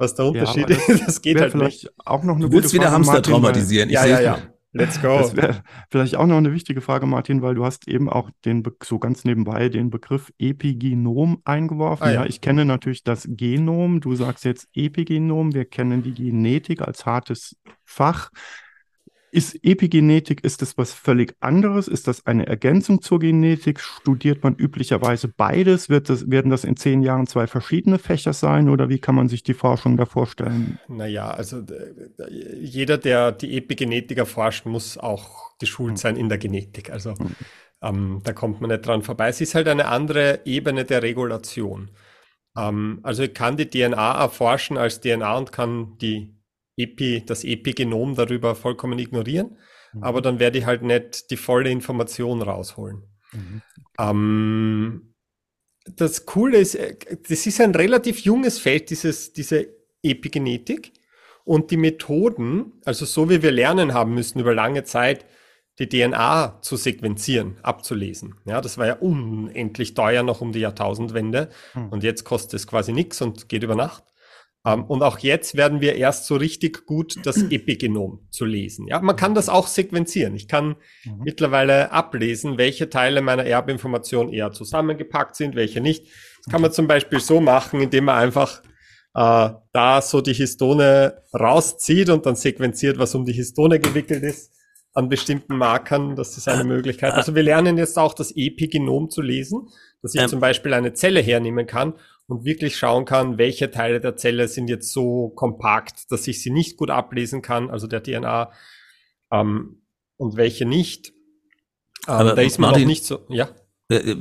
was der Unterschied ja, ist. Das geht halt nicht. Auch noch eine du willst wieder Hamster Martin, traumatisieren. Ich ja, ja, ja. Let's go. Das wäre vielleicht auch noch eine wichtige Frage, Martin, weil du hast eben auch den so ganz nebenbei den Begriff Epigenom eingeworfen. Ah, ja. ja. ich kenne natürlich das Genom. Du sagst jetzt Epigenom. Wir kennen die Genetik als hartes Fach. Ist Epigenetik, ist das was völlig anderes? Ist das eine Ergänzung zur Genetik? Studiert man üblicherweise beides? Wird das, werden das in zehn Jahren zwei verschiedene Fächer sein oder wie kann man sich die Forschung da vorstellen? Naja, also jeder, der die Epigenetik erforscht, muss auch geschult hm. sein in der Genetik. Also hm. ähm, da kommt man nicht dran vorbei. Es ist halt eine andere Ebene der Regulation. Ähm, also ich kann die DNA erforschen als DNA und kann die Epi, das Epigenom darüber vollkommen ignorieren, mhm. aber dann werde ich halt nicht die volle Information rausholen. Mhm. Ähm, das Coole ist, äh, das ist ein relativ junges Feld, dieses, diese Epigenetik. Und die Methoden, also so wie wir lernen haben müssen über lange Zeit, die DNA zu sequenzieren, abzulesen. Ja, das war ja unendlich teuer noch um die Jahrtausendwende. Hm. Und jetzt kostet es quasi nichts und geht über Nacht. Ähm, und auch jetzt werden wir erst so richtig gut das Epigenom zu lesen. Ja, man kann das auch sequenzieren. Ich kann mhm. mittlerweile ablesen, welche Teile meiner Erbinformation eher zusammengepackt sind, welche nicht. Das kann man zum Beispiel so machen, indem man einfach äh, da so die Histone rauszieht und dann sequenziert, was um die Histone gewickelt ist an bestimmten Markern. Das ist eine Möglichkeit. Also wir lernen jetzt auch das Epigenom zu lesen, dass ich ähm. zum Beispiel eine Zelle hernehmen kann und wirklich schauen kann, welche Teile der Zelle sind jetzt so kompakt, dass ich sie nicht gut ablesen kann, also der DNA, ähm, und welche nicht. Ähm, Aber da ist man Martin, noch nicht so, ja. Äh, äh,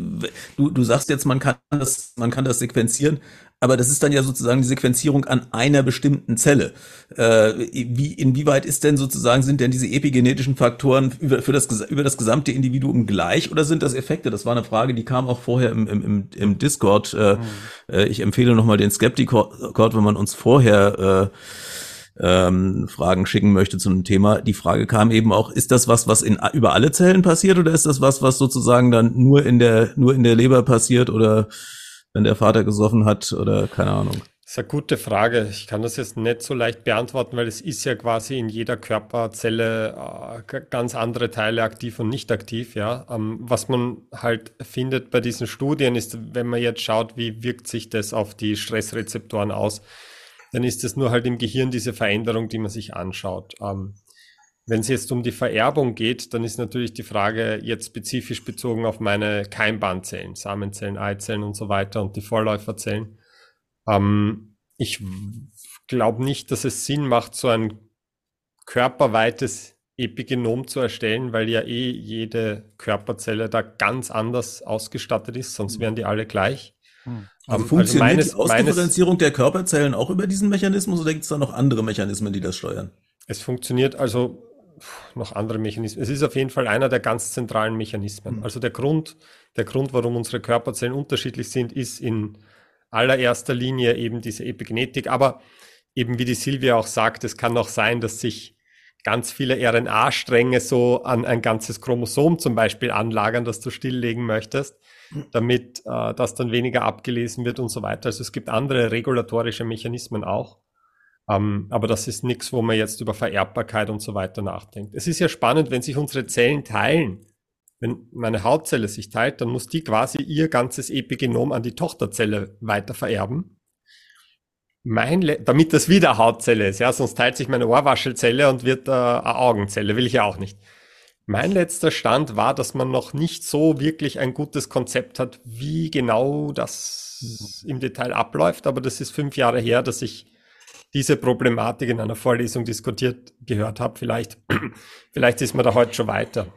du, du sagst jetzt, man kann das, man kann das sequenzieren, aber das ist dann ja sozusagen die Sequenzierung an einer bestimmten Zelle. Äh, wie, inwieweit ist denn sozusagen, sind denn diese epigenetischen Faktoren über, für das, über das gesamte Individuum gleich oder sind das Effekte? Das war eine Frage, die kam auch vorher im, im, im Discord. Äh, mhm. Äh, ich empfehle nochmal den Skeptic-Cord, wenn man uns vorher äh, ähm, Fragen schicken möchte zu einem Thema. Die Frage kam eben auch, ist das was, was in, über alle Zellen passiert oder ist das was, was sozusagen dann nur in der, nur in der Leber passiert oder wenn der Vater gesoffen hat oder keine Ahnung? Das ist eine gute Frage. Ich kann das jetzt nicht so leicht beantworten, weil es ist ja quasi in jeder Körperzelle äh, ganz andere Teile aktiv und nicht aktiv. Ja, ähm, was man halt findet bei diesen Studien ist, wenn man jetzt schaut, wie wirkt sich das auf die Stressrezeptoren aus, dann ist es nur halt im Gehirn diese Veränderung, die man sich anschaut. Ähm, wenn es jetzt um die Vererbung geht, dann ist natürlich die Frage jetzt spezifisch bezogen auf meine Keimbahnzellen, Samenzellen, Eizellen und so weiter und die Vorläuferzellen. Ähm, ich glaube nicht, dass es Sinn macht, so ein körperweites Epigenom zu erstellen, weil ja eh jede Körperzelle da ganz anders ausgestattet ist, sonst wären die alle gleich. Hm. Also um, funktioniert also meines, die Ausdifferenzierung meines, der Körperzellen auch über diesen Mechanismus oder gibt es da noch andere Mechanismen, die das steuern? Es funktioniert also noch andere Mechanismen. Es ist auf jeden Fall einer der ganz zentralen Mechanismen. Mhm. Also der Grund, der Grund, warum unsere Körperzellen unterschiedlich sind, ist in allererster Linie eben diese Epigenetik. Aber eben wie die Silvia auch sagt, es kann auch sein, dass sich ganz viele RNA-Stränge so an ein ganzes Chromosom zum Beispiel anlagern, das du stilllegen möchtest, mhm. damit äh, das dann weniger abgelesen wird und so weiter. Also es gibt andere regulatorische Mechanismen auch. Ähm, aber das ist nichts, wo man jetzt über Vererbbarkeit und so weiter nachdenkt. Es ist ja spannend, wenn sich unsere Zellen teilen. Wenn meine Hautzelle sich teilt, dann muss die quasi ihr ganzes Epigenom an die Tochterzelle weiter vererben. Mein damit das wieder Hautzelle ist, ja, sonst teilt sich meine Ohrwaschelzelle und wird äh, eine Augenzelle, will ich ja auch nicht. Mein letzter Stand war, dass man noch nicht so wirklich ein gutes Konzept hat, wie genau das im Detail abläuft, aber das ist fünf Jahre her, dass ich diese Problematik in einer Vorlesung diskutiert gehört habe. Vielleicht, vielleicht ist man da heute schon weiter.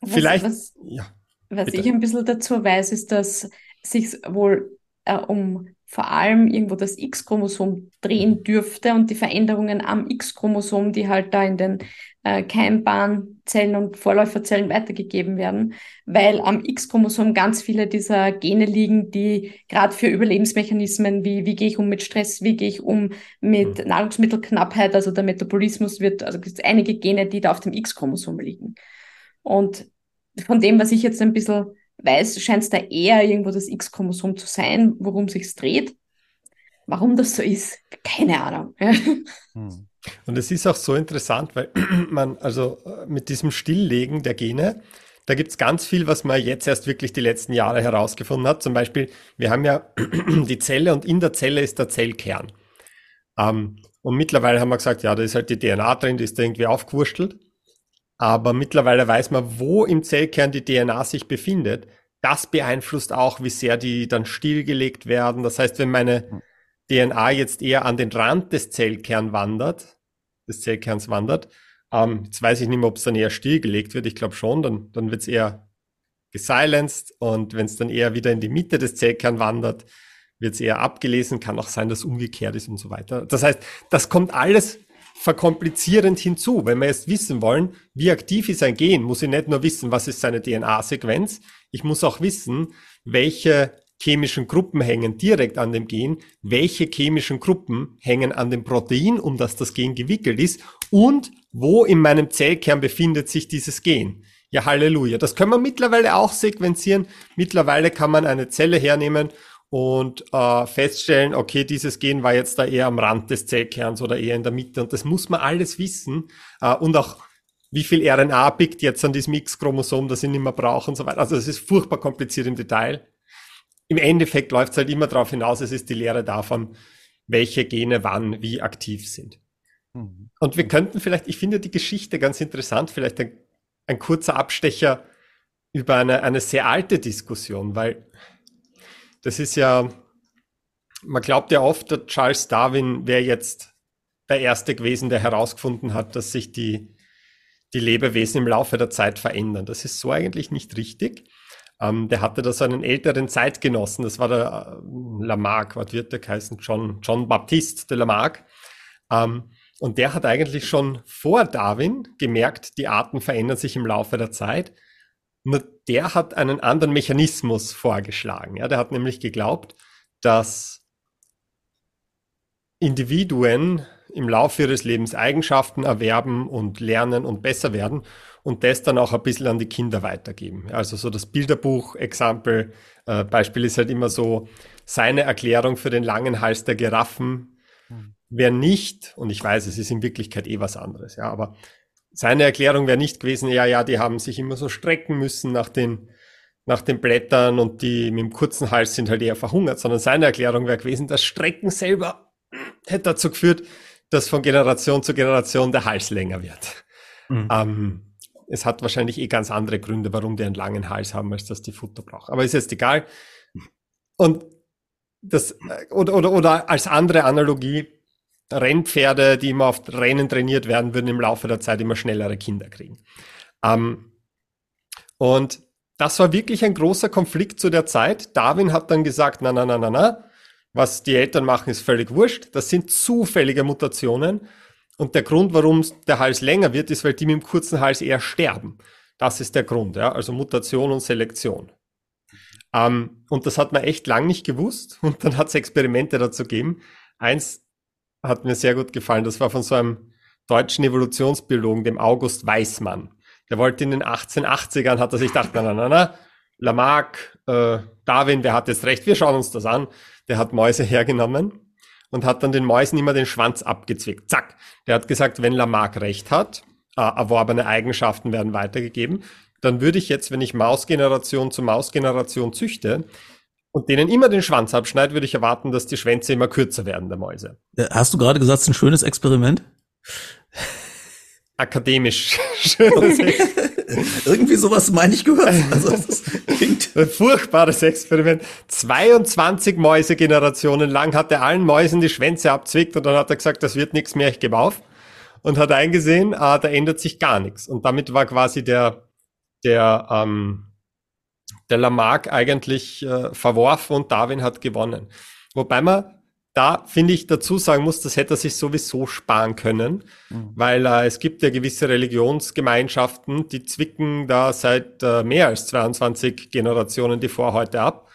Was, vielleicht. Was, ja, was ich ein bisschen dazu weiß, ist, dass sich wohl äh, um vor allem irgendwo das X-Chromosom drehen dürfte und die Veränderungen am X-Chromosom, die halt da in den äh, Keimbahnzellen und Vorläuferzellen weitergegeben werden, weil am X-Chromosom ganz viele dieser Gene liegen, die gerade für Überlebensmechanismen wie wie gehe ich um mit Stress, wie gehe ich um mit mhm. Nahrungsmittelknappheit, also der Metabolismus wird, also gibt es einige Gene, die da auf dem X-Chromosom liegen. Und von dem, was ich jetzt ein bisschen weiß, scheint es da eher irgendwo das X-Chromosom zu sein, worum sich dreht. Warum das so ist, keine Ahnung. Hm. Und es ist auch so interessant, weil man, also äh, mit diesem Stilllegen der Gene, da gibt es ganz viel, was man jetzt erst wirklich die letzten Jahre herausgefunden hat. Zum Beispiel, wir haben ja die Zelle und in der Zelle ist der Zellkern. Ähm, Und mittlerweile haben wir gesagt, ja, da ist halt die DNA drin, die ist da irgendwie aufgewurstelt. Aber mittlerweile weiß man, wo im Zellkern die DNA sich befindet. Das beeinflusst auch, wie sehr die dann stillgelegt werden. Das heißt, wenn meine DNA jetzt eher an den Rand des Zellkerns wandert, des Zellkerns wandert, ähm, jetzt weiß ich nicht mehr, ob es dann eher stillgelegt wird. Ich glaube schon, dann, dann wird es eher gesilenced und wenn es dann eher wieder in die Mitte des Zellkerns wandert, wird es eher abgelesen. Kann auch sein, dass umgekehrt ist und so weiter. Das heißt, das kommt alles verkomplizierend hinzu. Wenn wir jetzt wissen wollen, wie aktiv ist ein Gen, muss ich nicht nur wissen, was ist seine DNA-Sequenz, ich muss auch wissen, welche chemischen Gruppen hängen direkt an dem Gen, welche chemischen Gruppen hängen an dem Protein, um das das Gen gewickelt ist und wo in meinem Zellkern befindet sich dieses Gen. Ja, Halleluja. Das können wir mittlerweile auch sequenzieren. Mittlerweile kann man eine Zelle hernehmen und äh, feststellen, okay, dieses Gen war jetzt da eher am Rand des Zellkerns oder eher in der Mitte. Und das muss man alles wissen. Äh, und auch wie viel RNA pickt jetzt an diesem X-Chromosom, das ich nicht mehr brauche und so weiter. Also es ist furchtbar kompliziert im Detail. Im Endeffekt läuft es halt immer darauf hinaus, es ist die Lehre davon, welche Gene wann wie aktiv sind. Mhm. Und wir könnten vielleicht, ich finde die Geschichte ganz interessant, vielleicht ein, ein kurzer Abstecher über eine, eine sehr alte Diskussion, weil das ist ja, man glaubt ja oft, dass Charles Darwin wäre jetzt der Erste gewesen, der herausgefunden hat, dass sich die, die Lebewesen im Laufe der Zeit verändern. Das ist so eigentlich nicht richtig. Ähm, der hatte da so einen älteren Zeitgenossen, das war der äh, Lamarck, was wird der heißen? John, John Baptiste de Lamarck. Ähm, und der hat eigentlich schon vor Darwin gemerkt, die Arten verändern sich im Laufe der Zeit. Nur der hat einen anderen Mechanismus vorgeschlagen. Ja, der hat nämlich geglaubt, dass Individuen im Laufe ihres Lebens Eigenschaften erwerben und lernen und besser werden und das dann auch ein bisschen an die Kinder weitergeben. Also so das Bilderbuch-Example, äh, Beispiel ist halt immer so, seine Erklärung für den langen Hals der Giraffen hm. wäre nicht, und ich weiß, es ist in Wirklichkeit eh was anderes, ja, aber seine Erklärung wäre nicht gewesen, ja, ja, die haben sich immer so strecken müssen nach den, nach den Blättern und die mit dem kurzen Hals sind halt eher verhungert, sondern seine Erklärung wäre gewesen, das Strecken selber hätte dazu geführt, dass von Generation zu Generation der Hals länger wird. Mhm. Ähm, es hat wahrscheinlich eh ganz andere Gründe, warum die einen langen Hals haben, als dass die Futter brauchen. Aber ist jetzt egal. Und das, oder, oder, oder als andere Analogie, Rennpferde, die immer auf Rennen trainiert werden, würden im Laufe der Zeit immer schnellere Kinder kriegen. Ähm, und das war wirklich ein großer Konflikt zu der Zeit. Darwin hat dann gesagt, na, na, na, na, na, was die Eltern machen, ist völlig wurscht. Das sind zufällige Mutationen. Und der Grund, warum der Hals länger wird, ist, weil die mit dem kurzen Hals eher sterben. Das ist der Grund, ja. Also Mutation und Selektion. Ähm, und das hat man echt lang nicht gewusst. Und dann hat es Experimente dazu gegeben. Eins hat mir sehr gut gefallen. Das war von so einem deutschen Evolutionsbiologen, dem August Weismann. Der wollte in den 1880ern, hat er sich gedacht, na, na, na, na, Lamarck, äh, Darwin, wer hat jetzt recht? Wir schauen uns das an. Der hat Mäuse hergenommen und hat dann den Mäusen immer den Schwanz abgezwickt. Zack. Der hat gesagt, wenn Lamarck recht hat, äh, erworbene Eigenschaften werden weitergegeben, dann würde ich jetzt, wenn ich Mausgeneration zu Mausgeneration züchte, und denen immer den Schwanz abschneidet, würde ich erwarten, dass die Schwänze immer kürzer werden der Mäuse. Äh, hast du gerade gesagt, es ist ein schönes Experiment? Akademisch. Irgendwie sowas meine ich gehört. Also das klingt ein furchtbares Experiment. 22 Mäusegenerationen lang hat er allen Mäusen die Schwänze abzwickt und dann hat er gesagt, das wird nichts mehr, ich gebe auf. Und hat eingesehen, ah, da ändert sich gar nichts. Und damit war quasi der, der ähm, der Lamarck eigentlich äh, verworfen und Darwin hat gewonnen. Wobei man da, finde ich, dazu sagen muss, das hätte er sich sowieso sparen können, mhm. weil äh, es gibt ja gewisse Religionsgemeinschaften, die zwicken da seit äh, mehr als 22 Generationen die Vorhäute ab.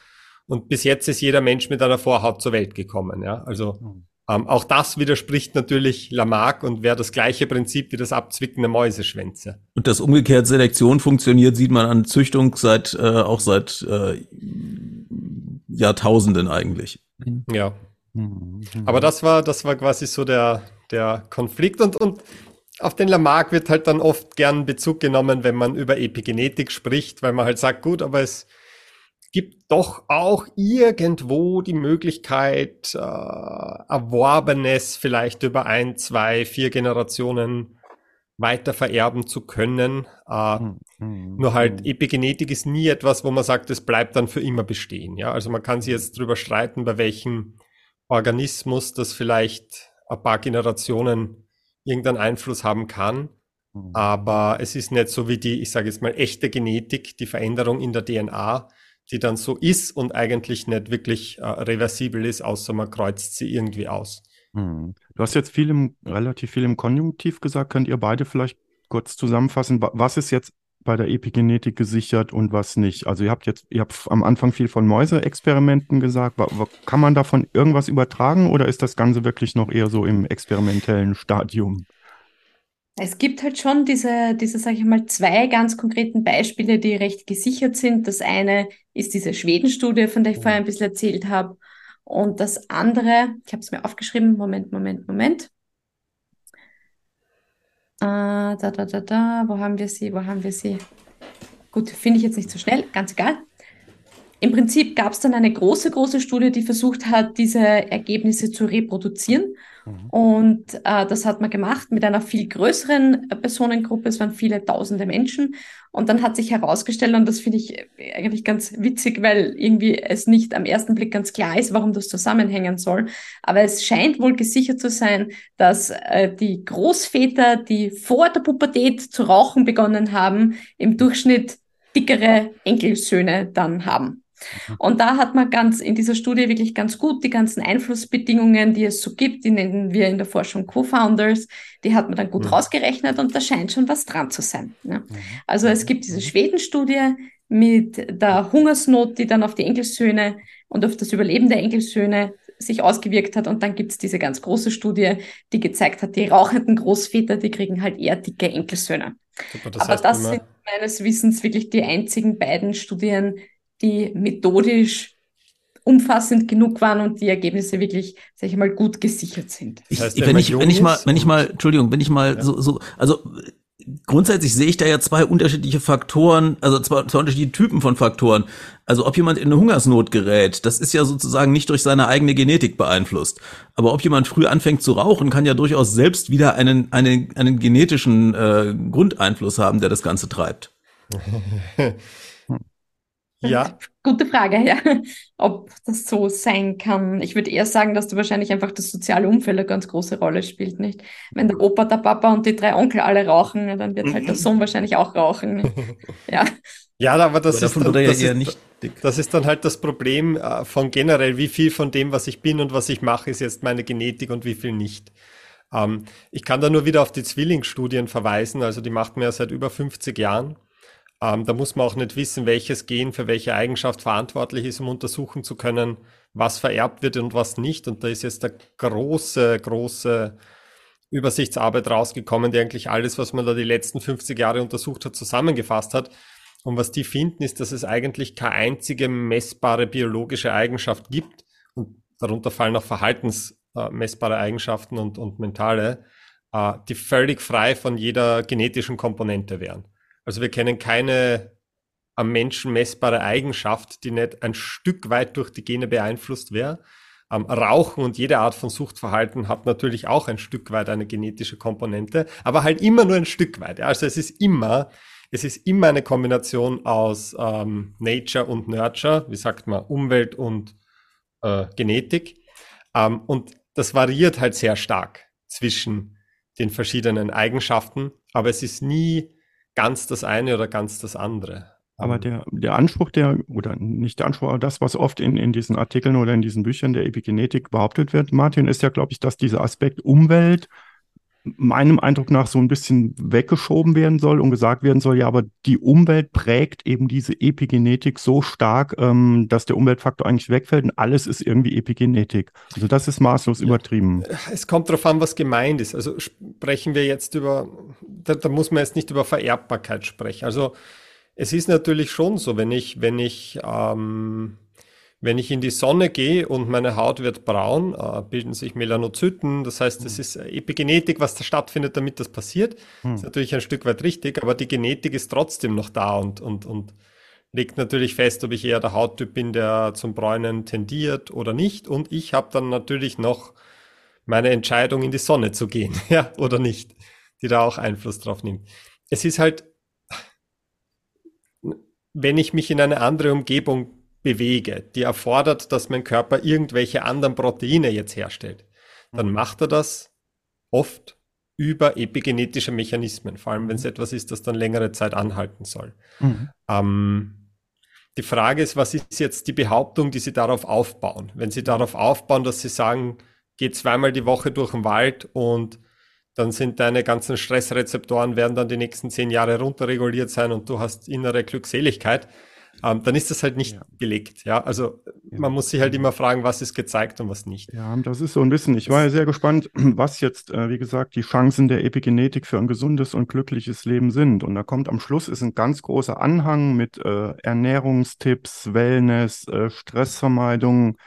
Und bis jetzt ist jeder Mensch mit einer Vorhaut zur Welt gekommen. Ja? Also mhm. Ähm, auch das widerspricht natürlich Lamarck und wäre das gleiche Prinzip wie das Abzwicken der Mäuseschwänze. Und dass umgekehrt Selektion funktioniert, sieht man an Züchtung seit äh, auch seit äh, Jahrtausenden eigentlich. Ja. Aber das war das war quasi so der der Konflikt und und auf den Lamarck wird halt dann oft gern Bezug genommen, wenn man über Epigenetik spricht, weil man halt sagt, gut, aber es gibt doch auch irgendwo die Möglichkeit, äh, Erworbenes vielleicht über ein, zwei, vier Generationen weiter vererben zu können. Äh, mhm. Nur halt hm. Epigenetik ist nie etwas, wo man sagt, es bleibt dann für immer bestehen. Ja, also man kann sich jetzt drüber streiten, bei welchem Organismus das vielleicht ein paar Generationen irgendeinen Einfluss haben kann. Mhm. Aber es ist nicht so wie die, ich sage jetzt mal, echte Genetik, die Veränderung in der DNA, die dann so ist und eigentlich nicht wirklich äh, reversibel ist, außer man kreuzt sie irgendwie aus. Mhm. Du hast jetzt viel im, relativ viel im Konjunktiv gesagt. Könnt ihr beide vielleicht kurz zusammenfassen? Was ist jetzt bei der Epigenetik gesichert und was nicht? Also ihr habt jetzt, ihr habt am Anfang viel von Mäuseexperimenten gesagt. Kann man davon irgendwas übertragen oder ist das Ganze wirklich noch eher so im experimentellen Stadium? Es gibt halt schon diese, diese, sage ich mal, zwei ganz konkreten Beispiele, die recht gesichert sind. Das eine ist diese Schweden-Studie, von der ich vorher ein bisschen erzählt habe. Und das andere, ich habe es mir aufgeschrieben, Moment, Moment, Moment. Äh, da, da, da, da, wo haben wir sie, wo haben wir sie? Gut, finde ich jetzt nicht so schnell, ganz egal. Im Prinzip gab es dann eine große, große Studie, die versucht hat, diese Ergebnisse zu reproduzieren. Mhm. Und äh, das hat man gemacht mit einer viel größeren Personengruppe. Es waren viele tausende Menschen. Und dann hat sich herausgestellt, und das finde ich eigentlich ganz witzig, weil irgendwie es nicht am ersten Blick ganz klar ist, warum das zusammenhängen soll. Aber es scheint wohl gesichert zu sein, dass äh, die Großväter, die vor der Pubertät zu rauchen begonnen haben, im Durchschnitt dickere Enkelsöhne dann haben. Mhm. Und da hat man ganz in dieser Studie wirklich ganz gut die ganzen Einflussbedingungen, die es so gibt, die nennen wir in der Forschung Co-Founders, die hat man dann gut mhm. rausgerechnet und da scheint schon was dran zu sein. Ja. Mhm. Also es gibt diese mhm. Schweden-Studie mit der Hungersnot, die dann auf die Enkelsöhne und auf das Überleben der Enkelsöhne sich ausgewirkt hat. Und dann gibt es diese ganz große Studie, die gezeigt hat, die rauchenden Großväter, die kriegen halt eher dicke Enkelsöhne. Super, das Aber das sind meines Wissens wirklich die einzigen beiden Studien, die methodisch umfassend genug waren und die Ergebnisse wirklich, sag ich mal, gut gesichert sind. Ich, wenn ich, wenn ich mal, wenn ich mal, Entschuldigung, wenn ich mal ja. so, so, also grundsätzlich sehe ich da ja zwei unterschiedliche Faktoren, also zwei, zwei unterschiedliche Typen von Faktoren. Also ob jemand in eine Hungersnot gerät, das ist ja sozusagen nicht durch seine eigene Genetik beeinflusst. Aber ob jemand früh anfängt zu rauchen, kann ja durchaus selbst wieder einen, einen, einen genetischen äh, Grundeinfluss haben, der das Ganze treibt. Ja. Gute Frage, ja. Ob das so sein kann. Ich würde eher sagen, dass da wahrscheinlich einfach das soziale Umfeld eine ganz große Rolle spielt, nicht? Wenn der Opa, der Papa und die drei Onkel alle rauchen, dann wird halt der Sohn wahrscheinlich auch rauchen. Ja. Ja, aber das, aber ist, dann, das, ja ist, das ist dann halt das Problem äh, von generell, wie viel von dem, was ich bin und was ich mache, ist jetzt meine Genetik und wie viel nicht. Ähm, ich kann da nur wieder auf die Zwillingsstudien verweisen, also die macht man ja seit über 50 Jahren. Ähm, da muss man auch nicht wissen, welches Gen für welche Eigenschaft verantwortlich ist, um untersuchen zu können, was vererbt wird und was nicht. Und da ist jetzt eine große, große Übersichtsarbeit rausgekommen, die eigentlich alles, was man da die letzten 50 Jahre untersucht hat, zusammengefasst hat. Und was die finden, ist, dass es eigentlich keine einzige messbare biologische Eigenschaft gibt. Und darunter fallen auch verhaltensmessbare Eigenschaften und, und mentale, äh, die völlig frei von jeder genetischen Komponente wären. Also wir kennen keine am Menschen messbare Eigenschaft, die nicht ein Stück weit durch die Gene beeinflusst wäre. Ähm, Rauchen und jede Art von Suchtverhalten hat natürlich auch ein Stück weit eine genetische Komponente, aber halt immer nur ein Stück weit. Also es ist immer, es ist immer eine Kombination aus ähm, Nature und Nurture, wie sagt man, Umwelt und äh, Genetik. Ähm, und das variiert halt sehr stark zwischen den verschiedenen Eigenschaften, aber es ist nie ganz das eine oder ganz das andere. Aber der, der Anspruch, der, oder nicht der Anspruch, aber das, was oft in, in diesen Artikeln oder in diesen Büchern der Epigenetik behauptet wird, Martin, ist ja, glaube ich, dass dieser Aspekt Umwelt meinem Eindruck nach so ein bisschen weggeschoben werden soll und gesagt werden soll, ja, aber die Umwelt prägt eben diese Epigenetik so stark, ähm, dass der Umweltfaktor eigentlich wegfällt und alles ist irgendwie Epigenetik. Also das ist maßlos übertrieben. Es kommt darauf an, was gemeint ist. Also sprechen wir jetzt über, da, da muss man jetzt nicht über Vererbbarkeit sprechen. Also es ist natürlich schon so, wenn ich, wenn ich ähm, wenn ich in die Sonne gehe und meine Haut wird braun, äh, bilden sich Melanozyten. Das heißt, es mhm. ist Epigenetik, was da stattfindet, damit das passiert. Mhm. Ist natürlich ein Stück weit richtig, aber die Genetik ist trotzdem noch da und, und, und legt natürlich fest, ob ich eher der Hauttyp bin, der zum Bräunen tendiert oder nicht. Und ich habe dann natürlich noch meine Entscheidung, in die Sonne zu gehen, ja, oder nicht, die da auch Einfluss drauf nimmt. Es ist halt, wenn ich mich in eine andere Umgebung bewege, die erfordert, dass mein Körper irgendwelche anderen Proteine jetzt herstellt, dann mhm. macht er das oft über epigenetische Mechanismen, vor allem wenn es etwas ist, das dann längere Zeit anhalten soll. Mhm. Ähm, die Frage ist, was ist jetzt die Behauptung, die Sie darauf aufbauen? Wenn Sie darauf aufbauen, dass Sie sagen, geh zweimal die Woche durch den Wald und dann sind deine ganzen Stressrezeptoren werden dann die nächsten zehn Jahre runterreguliert sein und du hast innere Glückseligkeit, ähm, dann ist das halt nicht ja. belegt. Ja, also ja. man muss sich halt immer fragen, was ist gezeigt und was nicht. Ja, das ist so ein bisschen. Ich war ja sehr gespannt, was jetzt, äh, wie gesagt, die Chancen der Epigenetik für ein gesundes und glückliches Leben sind. Und da kommt am Schluss ist ein ganz großer Anhang mit äh, Ernährungstipps, Wellness, äh, Stressvermeidung.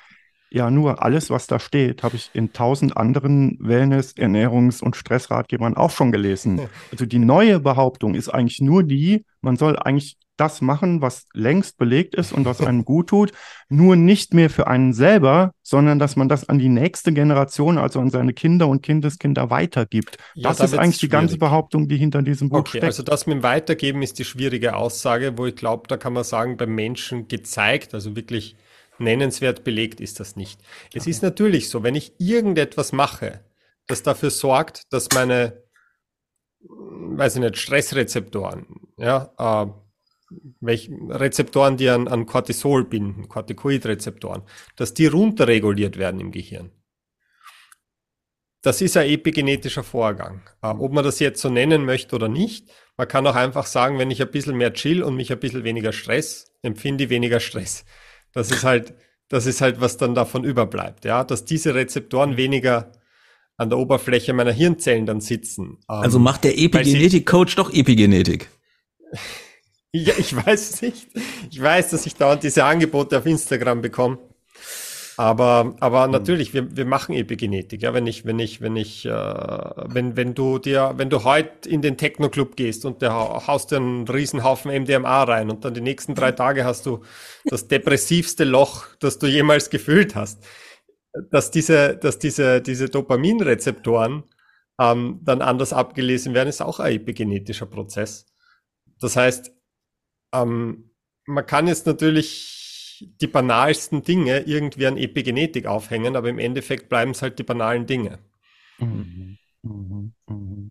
Ja, nur alles, was da steht, habe ich in tausend anderen Wellness-, Ernährungs- und Stressratgebern auch schon gelesen. Also die neue Behauptung ist eigentlich nur die, man soll eigentlich das machen, was längst belegt ist und was einem gut tut, nur nicht mehr für einen selber, sondern dass man das an die nächste Generation, also an seine Kinder und Kindeskinder weitergibt. Ja, das da ist eigentlich die ganze Behauptung, die hinter diesem Buch okay, steckt. Also das mit dem Weitergeben ist die schwierige Aussage, wo ich glaube, da kann man sagen, beim Menschen gezeigt, also wirklich nennenswert belegt ist das nicht. Es okay. ist natürlich so, wenn ich irgendetwas mache, das dafür sorgt, dass meine, weiß ich nicht, Stressrezeptoren, ja, äh, welche Rezeptoren, die an, an Cortisol binden, Corticoidrezeptoren, dass die runterreguliert werden im Gehirn. Das ist ein epigenetischer Vorgang. Äh, ob man das jetzt so nennen möchte oder nicht, man kann auch einfach sagen, wenn ich ein bisschen mehr chill und mich ein bisschen weniger Stress, empfinde ich weniger Stress. Das ist halt, das ist halt, was dann davon überbleibt, ja, dass diese Rezeptoren weniger an der Oberfläche meiner Hirnzellen dann sitzen. Also macht der Epigenetik-Coach doch Epigenetik. Ja, ich weiß es nicht. Ich weiß, dass ich dauernd diese Angebote auf Instagram bekomme. Aber, aber hm. natürlich, wir, wir machen Epigenetik. Ja, wenn ich, wenn ich, wenn ich, äh, wenn, wenn du dir, wenn du heute in den Techno-Club gehst und der haust dir einen Riesenhaufen MDMA rein und dann die nächsten drei Tage hast du das depressivste Loch, das du jemals gefühlt hast. Dass diese, dass diese, diese Dopaminrezeptoren ähm, dann anders abgelesen werden, ist auch ein epigenetischer Prozess. Das heißt, ähm, man kann jetzt natürlich die banalsten Dinge irgendwie an Epigenetik aufhängen, aber im Endeffekt bleiben es halt die banalen Dinge. Mhm. Mhm. Mhm.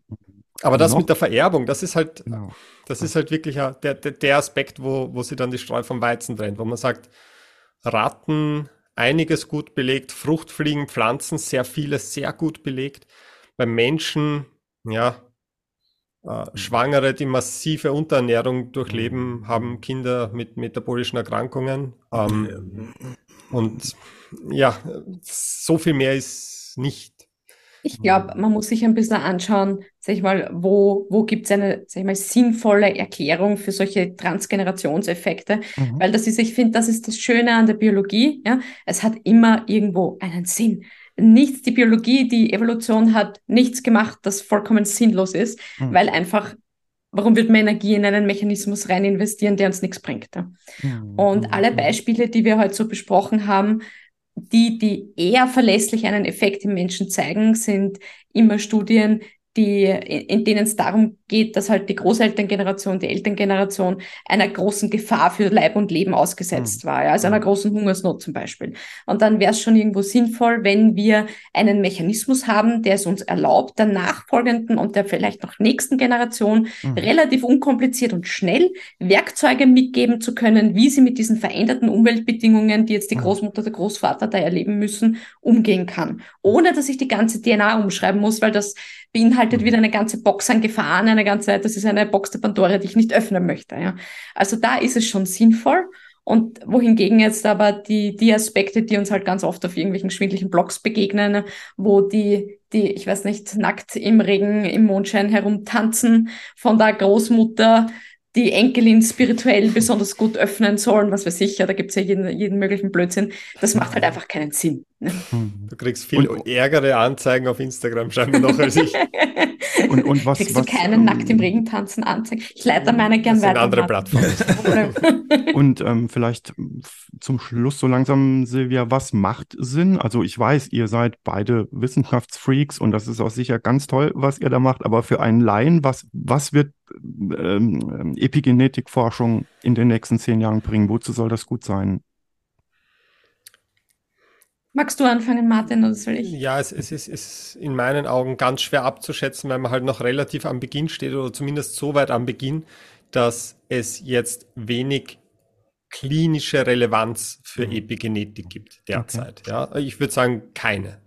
Aber das mit der Vererbung, das ist halt, genau. das ist halt wirklich der, der, der Aspekt, wo, wo sie dann die Streu vom Weizen trennt, wo man sagt, Ratten, einiges gut belegt, Fruchtfliegen, Pflanzen, sehr vieles sehr gut belegt. Beim Menschen, ja, äh, Schwangere, die massive Unterernährung durchleben, mhm. haben Kinder mit metabolischen Erkrankungen. Ähm, und ja, so viel mehr ist nicht. Ich glaube, man muss sich ein bisschen anschauen, sag ich mal, wo, wo gibt es eine sag ich mal, sinnvolle Erklärung für solche Transgenerationseffekte. Mhm. Weil das ist, ich finde, das ist das Schöne an der Biologie. Ja? Es hat immer irgendwo einen Sinn nichts, die Biologie, die Evolution hat nichts gemacht, das vollkommen sinnlos ist, mhm. weil einfach, warum wird man Energie in einen Mechanismus rein investieren, der uns nichts bringt? Ja? Mhm. Und alle Beispiele, die wir heute so besprochen haben, die, die eher verlässlich einen Effekt im Menschen zeigen, sind immer Studien, die, in denen es darum geht, dass halt die Großelterngeneration, die Elterngeneration einer großen Gefahr für Leib und Leben ausgesetzt mhm. war, ja, also einer großen Hungersnot zum Beispiel. Und dann wäre es schon irgendwo sinnvoll, wenn wir einen Mechanismus haben, der es uns erlaubt, der nachfolgenden und der vielleicht noch nächsten Generation mhm. relativ unkompliziert und schnell Werkzeuge mitgeben zu können, wie sie mit diesen veränderten Umweltbedingungen, die jetzt die mhm. Großmutter, der Großvater da erleben müssen, umgehen kann. Ohne dass ich die ganze DNA umschreiben muss, weil das beinhaltet mhm. wieder eine ganze Box an Gefahren, eine ganze, das ist eine Box der Pandora, die ich nicht öffnen möchte. Ja. Also da ist es schon sinnvoll. Und wohingegen jetzt aber die, die Aspekte, die uns halt ganz oft auf irgendwelchen schwindlichen Blogs begegnen, wo die, die, ich weiß nicht, nackt im Regen, im Mondschein herumtanzen, von der Großmutter die Enkelin spirituell besonders gut öffnen sollen, was weiß ich, ja, da gibt es ja jeden, jeden möglichen Blödsinn. Das macht halt einfach keinen Sinn. Ne? Du kriegst viel und, ärgere Anzeigen auf Instagram scheinbar noch als ich. und, und was, Kriegst was, du keinen um, nackt im Regen tanzen Anzeigen? Ich leite meine gern weiter. andere Plattformen. und ähm, vielleicht zum Schluss so langsam, Silvia, was macht Sinn? Also ich weiß, ihr seid beide Wissenschaftsfreaks und das ist auch sicher ganz toll, was ihr da macht, aber für einen Laien, was, was wird ähm, Epigenetikforschung in den nächsten zehn Jahren bringen? Wozu soll das gut sein? Magst du anfangen, Martin, oder soll ich? Ja, es, es ist, ist in meinen Augen ganz schwer abzuschätzen, weil man halt noch relativ am Beginn steht oder zumindest so weit am Beginn, dass es jetzt wenig klinische Relevanz für mhm. Epigenetik gibt derzeit. Okay. Ja, ich würde sagen keine.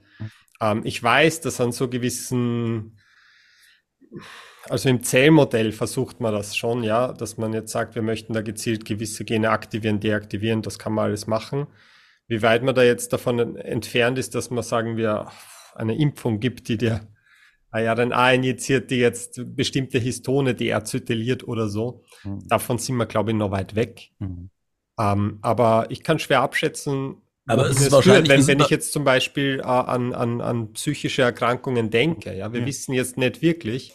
Ähm, ich weiß, dass an so gewissen also im Zellmodell versucht man das schon, ja, dass man jetzt sagt, wir möchten da gezielt gewisse Gene aktivieren, deaktivieren, das kann man alles machen. Wie weit man da jetzt davon entfernt ist, dass man, sagen wir, eine Impfung gibt, die dir RNA injiziert, die jetzt bestimmte Histone deacetyliert oder so. Mhm. Davon sind wir, glaube ich, noch weit weg. Mhm. Ähm, aber ich kann schwer abschätzen, aber es ist wahrscheinlich, wenn, wenn ich jetzt zum Beispiel äh, an, an, an psychische Erkrankungen denke, ja, wir ja. wissen jetzt nicht wirklich,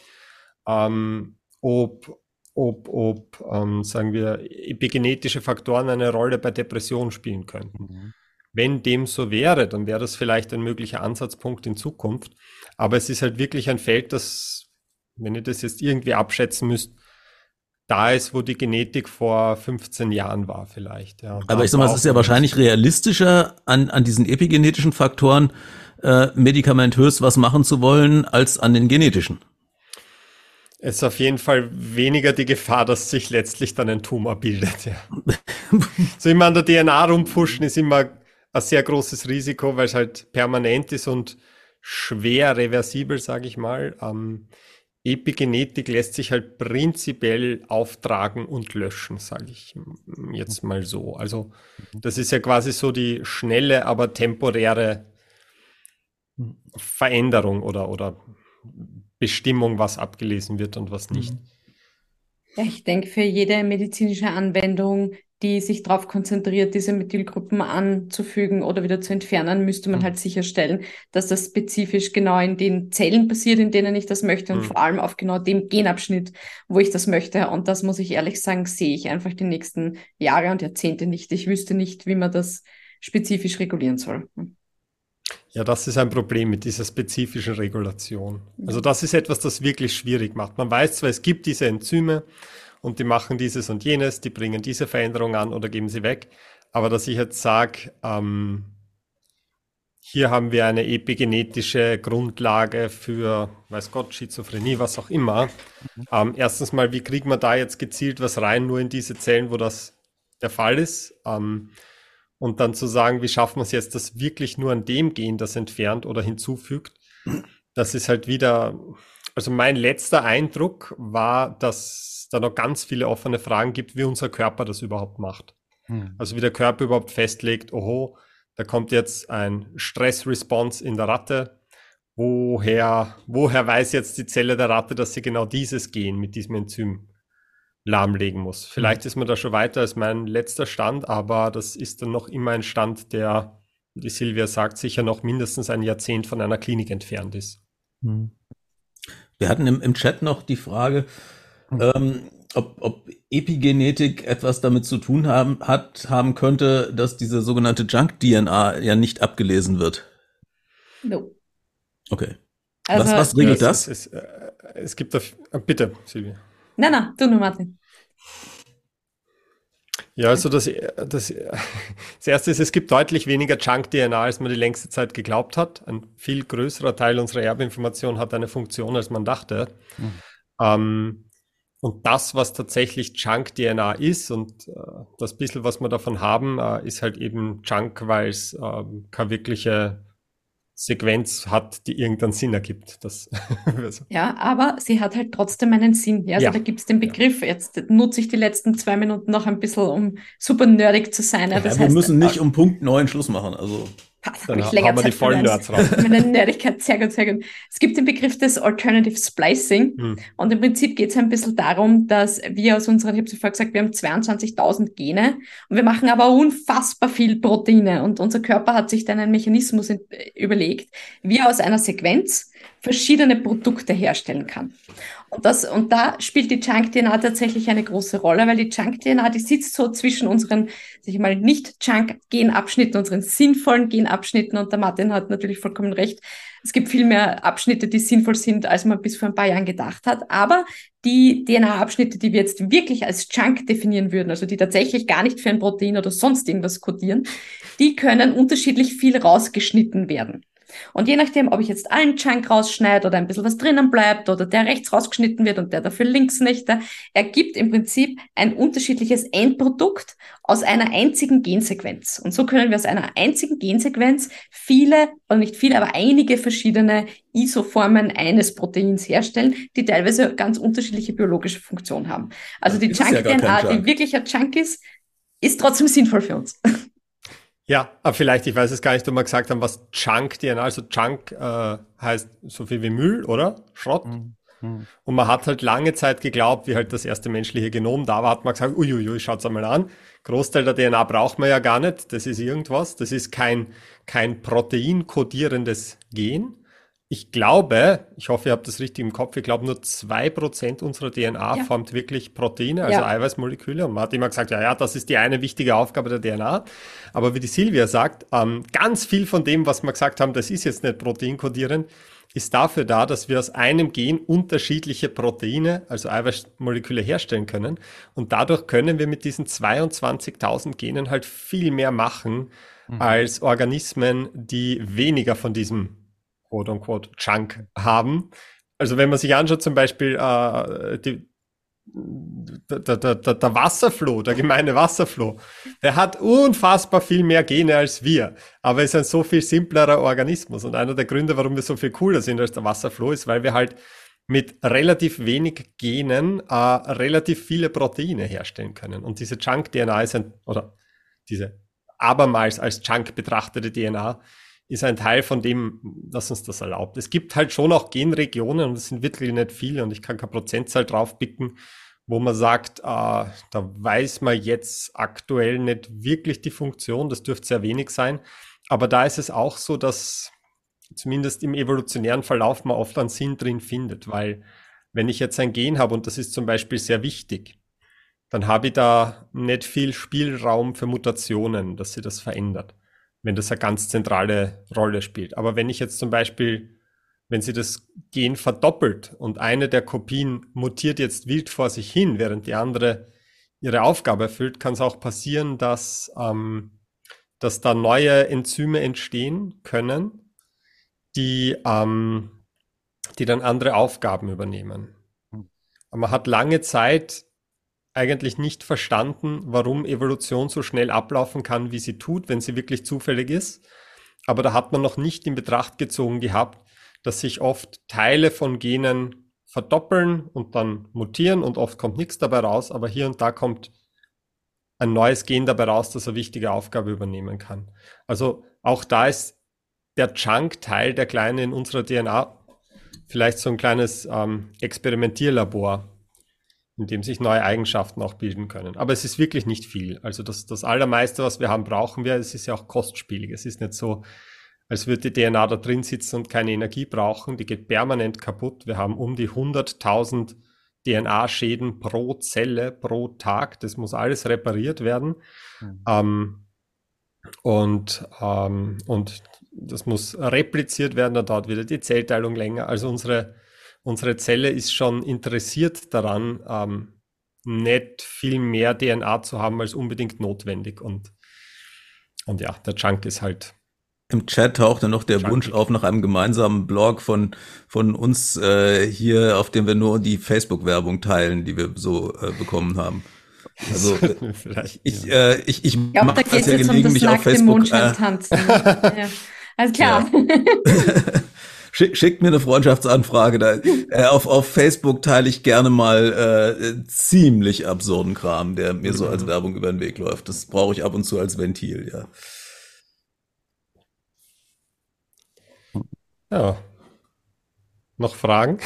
ähm, ob, ob, ob ähm, sagen wir, epigenetische Faktoren eine Rolle bei Depressionen spielen könnten. Mhm. Wenn dem so wäre, dann wäre das vielleicht ein möglicher Ansatzpunkt in Zukunft. Aber es ist halt wirklich ein Feld, das, wenn ihr das jetzt irgendwie abschätzen müsst, da ist, wo die Genetik vor 15 Jahren war vielleicht. Ja. Aber ich sag mal, es ist ja wahrscheinlich realistischer, an, an diesen epigenetischen Faktoren äh, medikamentös was machen zu wollen, als an den genetischen ist auf jeden Fall weniger die Gefahr, dass sich letztlich dann ein Tumor bildet. Ja. so immer an der DNA rumpushen ist immer ein sehr großes Risiko, weil es halt permanent ist und schwer reversibel, sage ich mal. Ähm, Epigenetik lässt sich halt prinzipiell auftragen und löschen, sage ich jetzt mal so. Also das ist ja quasi so die schnelle, aber temporäre Veränderung oder, oder Bestimmung, was abgelesen wird und was nicht. Mhm. Ja, ich denke, für jede medizinische Anwendung, die sich darauf konzentriert, diese Methylgruppen anzufügen oder wieder zu entfernen, müsste man mhm. halt sicherstellen, dass das spezifisch genau in den Zellen passiert, in denen ich das möchte und mhm. vor allem auf genau dem Genabschnitt, wo ich das möchte. Und das muss ich ehrlich sagen, sehe ich einfach die nächsten Jahre und Jahrzehnte nicht. Ich wüsste nicht, wie man das spezifisch regulieren soll. Ja, das ist ein Problem mit dieser spezifischen Regulation. Also das ist etwas, das wirklich schwierig macht. Man weiß zwar, es gibt diese Enzyme und die machen dieses und jenes, die bringen diese Veränderung an oder geben sie weg, aber dass ich jetzt sage, ähm, hier haben wir eine epigenetische Grundlage für, weiß Gott, Schizophrenie, was auch immer. Mhm. Ähm, erstens mal, wie kriegt man da jetzt gezielt was rein, nur in diese Zellen, wo das der Fall ist? Ähm, und dann zu sagen, wie schaffen wir es jetzt, dass wirklich nur an dem Gen das entfernt oder hinzufügt, das ist halt wieder, also mein letzter Eindruck war, dass da noch ganz viele offene Fragen gibt, wie unser Körper das überhaupt macht. Hm. Also wie der Körper überhaupt festlegt, oho, da kommt jetzt ein Stressresponse in der Ratte. Woher, woher weiß jetzt die Zelle der Ratte, dass sie genau dieses Gen mit diesem Enzym lahmlegen muss. Vielleicht mhm. ist man da schon weiter als mein letzter Stand, aber das ist dann noch immer ein Stand, der, wie Silvia sagt, sicher noch mindestens ein Jahrzehnt von einer Klinik entfernt ist. Mhm. Wir hatten im, im Chat noch die Frage, mhm. ähm, ob, ob Epigenetik etwas damit zu tun haben, hat, haben könnte, dass diese sogenannte Junk-DNA ja nicht abgelesen wird. No. Okay. Also, was, was regelt das? Es, es, äh, es gibt da, bitte, Silvia. Nein, nein, du nur, Martin. Ja, also das, das, das erste ist, es gibt deutlich weniger Junk-DNA, als man die längste Zeit geglaubt hat. Ein viel größerer Teil unserer Erbinformation hat eine Funktion, als man dachte. Mhm. Ähm, und das, was tatsächlich Junk-DNA ist und äh, das bisschen, was wir davon haben, äh, ist halt eben Junk, weil es äh, keine wirkliche Sequenz hat, die irgendeinen Sinn ergibt. Das, ja, aber sie hat halt trotzdem einen Sinn. Ja, also ja. da gibt es den Begriff. Jetzt nutze ich die letzten zwei Minuten noch ein bisschen, um super nerdig zu sein. Ja, das wir heißt, müssen nicht um Punkt neun Schluss machen. Also. Dann ich länger haben wir die vollen Nerds raus. Meine Nerdigkeit, sehr gut, sehr gut. Es gibt den Begriff des Alternative Splicing hm. und im Prinzip geht es ein bisschen darum, dass wir aus unseren, ich habe es vorher gesagt, wir haben 22.000 Gene und wir machen aber unfassbar viel Proteine und unser Körper hat sich dann einen Mechanismus überlegt, wie aus einer Sequenz verschiedene Produkte herstellen kann. Und, das, und da spielt die Junk-DNA tatsächlich eine große Rolle, weil die Junk-DNA, die sitzt so zwischen unseren, sag ich mal, nicht Junk-Genabschnitten, unseren sinnvollen Genabschnitten. Und der Martin hat natürlich vollkommen recht. Es gibt viel mehr Abschnitte, die sinnvoll sind, als man bis vor ein paar Jahren gedacht hat. Aber die DNA-Abschnitte, die wir jetzt wirklich als Junk definieren würden, also die tatsächlich gar nicht für ein Protein oder sonst irgendwas kodieren, die können unterschiedlich viel rausgeschnitten werden. Und je nachdem, ob ich jetzt allen Chunk rausschneide oder ein bisschen was drinnen bleibt oder der rechts rausgeschnitten wird und der dafür links nicht, ergibt im Prinzip ein unterschiedliches Endprodukt aus einer einzigen Gensequenz. Und so können wir aus einer einzigen Gensequenz viele, oder nicht viele, aber einige verschiedene Isoformen eines Proteins herstellen, die teilweise ganz unterschiedliche biologische Funktionen haben. Also die Chunk-DNA, ja die wirklich ein Chunk ist, ist trotzdem sinnvoll für uns. Ja, aber vielleicht, ich weiß es gar nicht, ob wir gesagt haben, was Junk-DNA, also Junk äh, heißt so viel wie Müll, oder? Schrott. Mhm. Und man hat halt lange Zeit geglaubt, wie halt das erste menschliche Genom da war, hat man gesagt, uiuiui, schaut's einmal an. Großteil der DNA braucht man ja gar nicht, das ist irgendwas, das ist kein, kein proteinkodierendes Gen. Ich glaube, ich hoffe, ihr habt das richtig im Kopf, ich glaube, nur zwei Prozent unserer DNA ja. formt wirklich Proteine, also ja. Eiweißmoleküle. Und man hat immer gesagt, ja, ja, das ist die eine wichtige Aufgabe der DNA. Aber wie die Silvia sagt, ähm, ganz viel von dem, was wir gesagt haben, das ist jetzt nicht proteinkodierend, ist dafür da, dass wir aus einem Gen unterschiedliche Proteine, also Eiweißmoleküle herstellen können. Und dadurch können wir mit diesen 22.000 Genen halt viel mehr machen mhm. als Organismen, die weniger von diesem quote unquote Chunk haben. Also wenn man sich anschaut, zum Beispiel äh, die, der, der, der, der Wasserfloh, der gemeine Wasserfloh, der hat unfassbar viel mehr Gene als wir, aber ist ein so viel simplerer Organismus. Und einer der Gründe, warum wir so viel cooler sind als der Wasserfloh, ist, weil wir halt mit relativ wenig Genen äh, relativ viele Proteine herstellen können. Und diese Chunk-DNA ist ein, oder diese abermals als Chunk betrachtete DNA ist ein Teil von dem, was uns das erlaubt. Es gibt halt schon auch Genregionen, und es sind wirklich nicht viele, und ich kann keine Prozentzahl drauf picken, wo man sagt, äh, da weiß man jetzt aktuell nicht wirklich die Funktion, das dürfte sehr wenig sein. Aber da ist es auch so, dass zumindest im evolutionären Verlauf man oft einen Sinn drin findet, weil wenn ich jetzt ein Gen habe, und das ist zum Beispiel sehr wichtig, dann habe ich da nicht viel Spielraum für Mutationen, dass sie das verändert wenn das eine ganz zentrale Rolle spielt. Aber wenn ich jetzt zum Beispiel, wenn sie das Gen verdoppelt und eine der Kopien mutiert jetzt wild vor sich hin, während die andere ihre Aufgabe erfüllt, kann es auch passieren, dass, ähm, dass da neue Enzyme entstehen können, die, ähm, die dann andere Aufgaben übernehmen. Hm. Aber man hat lange Zeit eigentlich nicht verstanden, warum Evolution so schnell ablaufen kann, wie sie tut, wenn sie wirklich zufällig ist. Aber da hat man noch nicht in Betracht gezogen gehabt, dass sich oft Teile von Genen verdoppeln und dann mutieren und oft kommt nichts dabei raus, aber hier und da kommt ein neues Gen dabei raus, das eine wichtige Aufgabe übernehmen kann. Also auch da ist der Chunk-Teil, der kleine in unserer DNA, vielleicht so ein kleines ähm, Experimentierlabor, in dem sich neue Eigenschaften auch bilden können. Aber es ist wirklich nicht viel. Also das, das Allermeiste, was wir haben, brauchen wir. Es ist ja auch kostspielig. Es ist nicht so, als würde die DNA da drin sitzen und keine Energie brauchen. Die geht permanent kaputt. Wir haben um die 100.000 DNA-Schäden pro Zelle pro Tag. Das muss alles repariert werden. Mhm. Ähm, und, ähm, und das muss repliziert werden, dann dauert wieder die Zellteilung länger. Also unsere unsere Zelle ist schon interessiert daran, ähm, nicht viel mehr DNA zu haben als unbedingt notwendig. Und, und ja, der Chunk ist halt. Im Chat tauchte noch der. Wunsch auf nach einem gemeinsamen Blog von, von uns äh, hier, auf dem wir nur die Facebook-Werbung teilen, die wir so äh, bekommen haben. Also Vielleicht, ich, ja. äh, ich, ich, ich mache das ja gelegentlich um auf Facebook. Äh, tanzen. ja. Also klar. Ja. Schick, schickt mir eine Freundschaftsanfrage. Da, äh, auf, auf Facebook teile ich gerne mal äh, ziemlich absurden Kram, der mir so als Werbung über den Weg läuft. Das brauche ich ab und zu als Ventil, ja. Ja. Noch Fragen?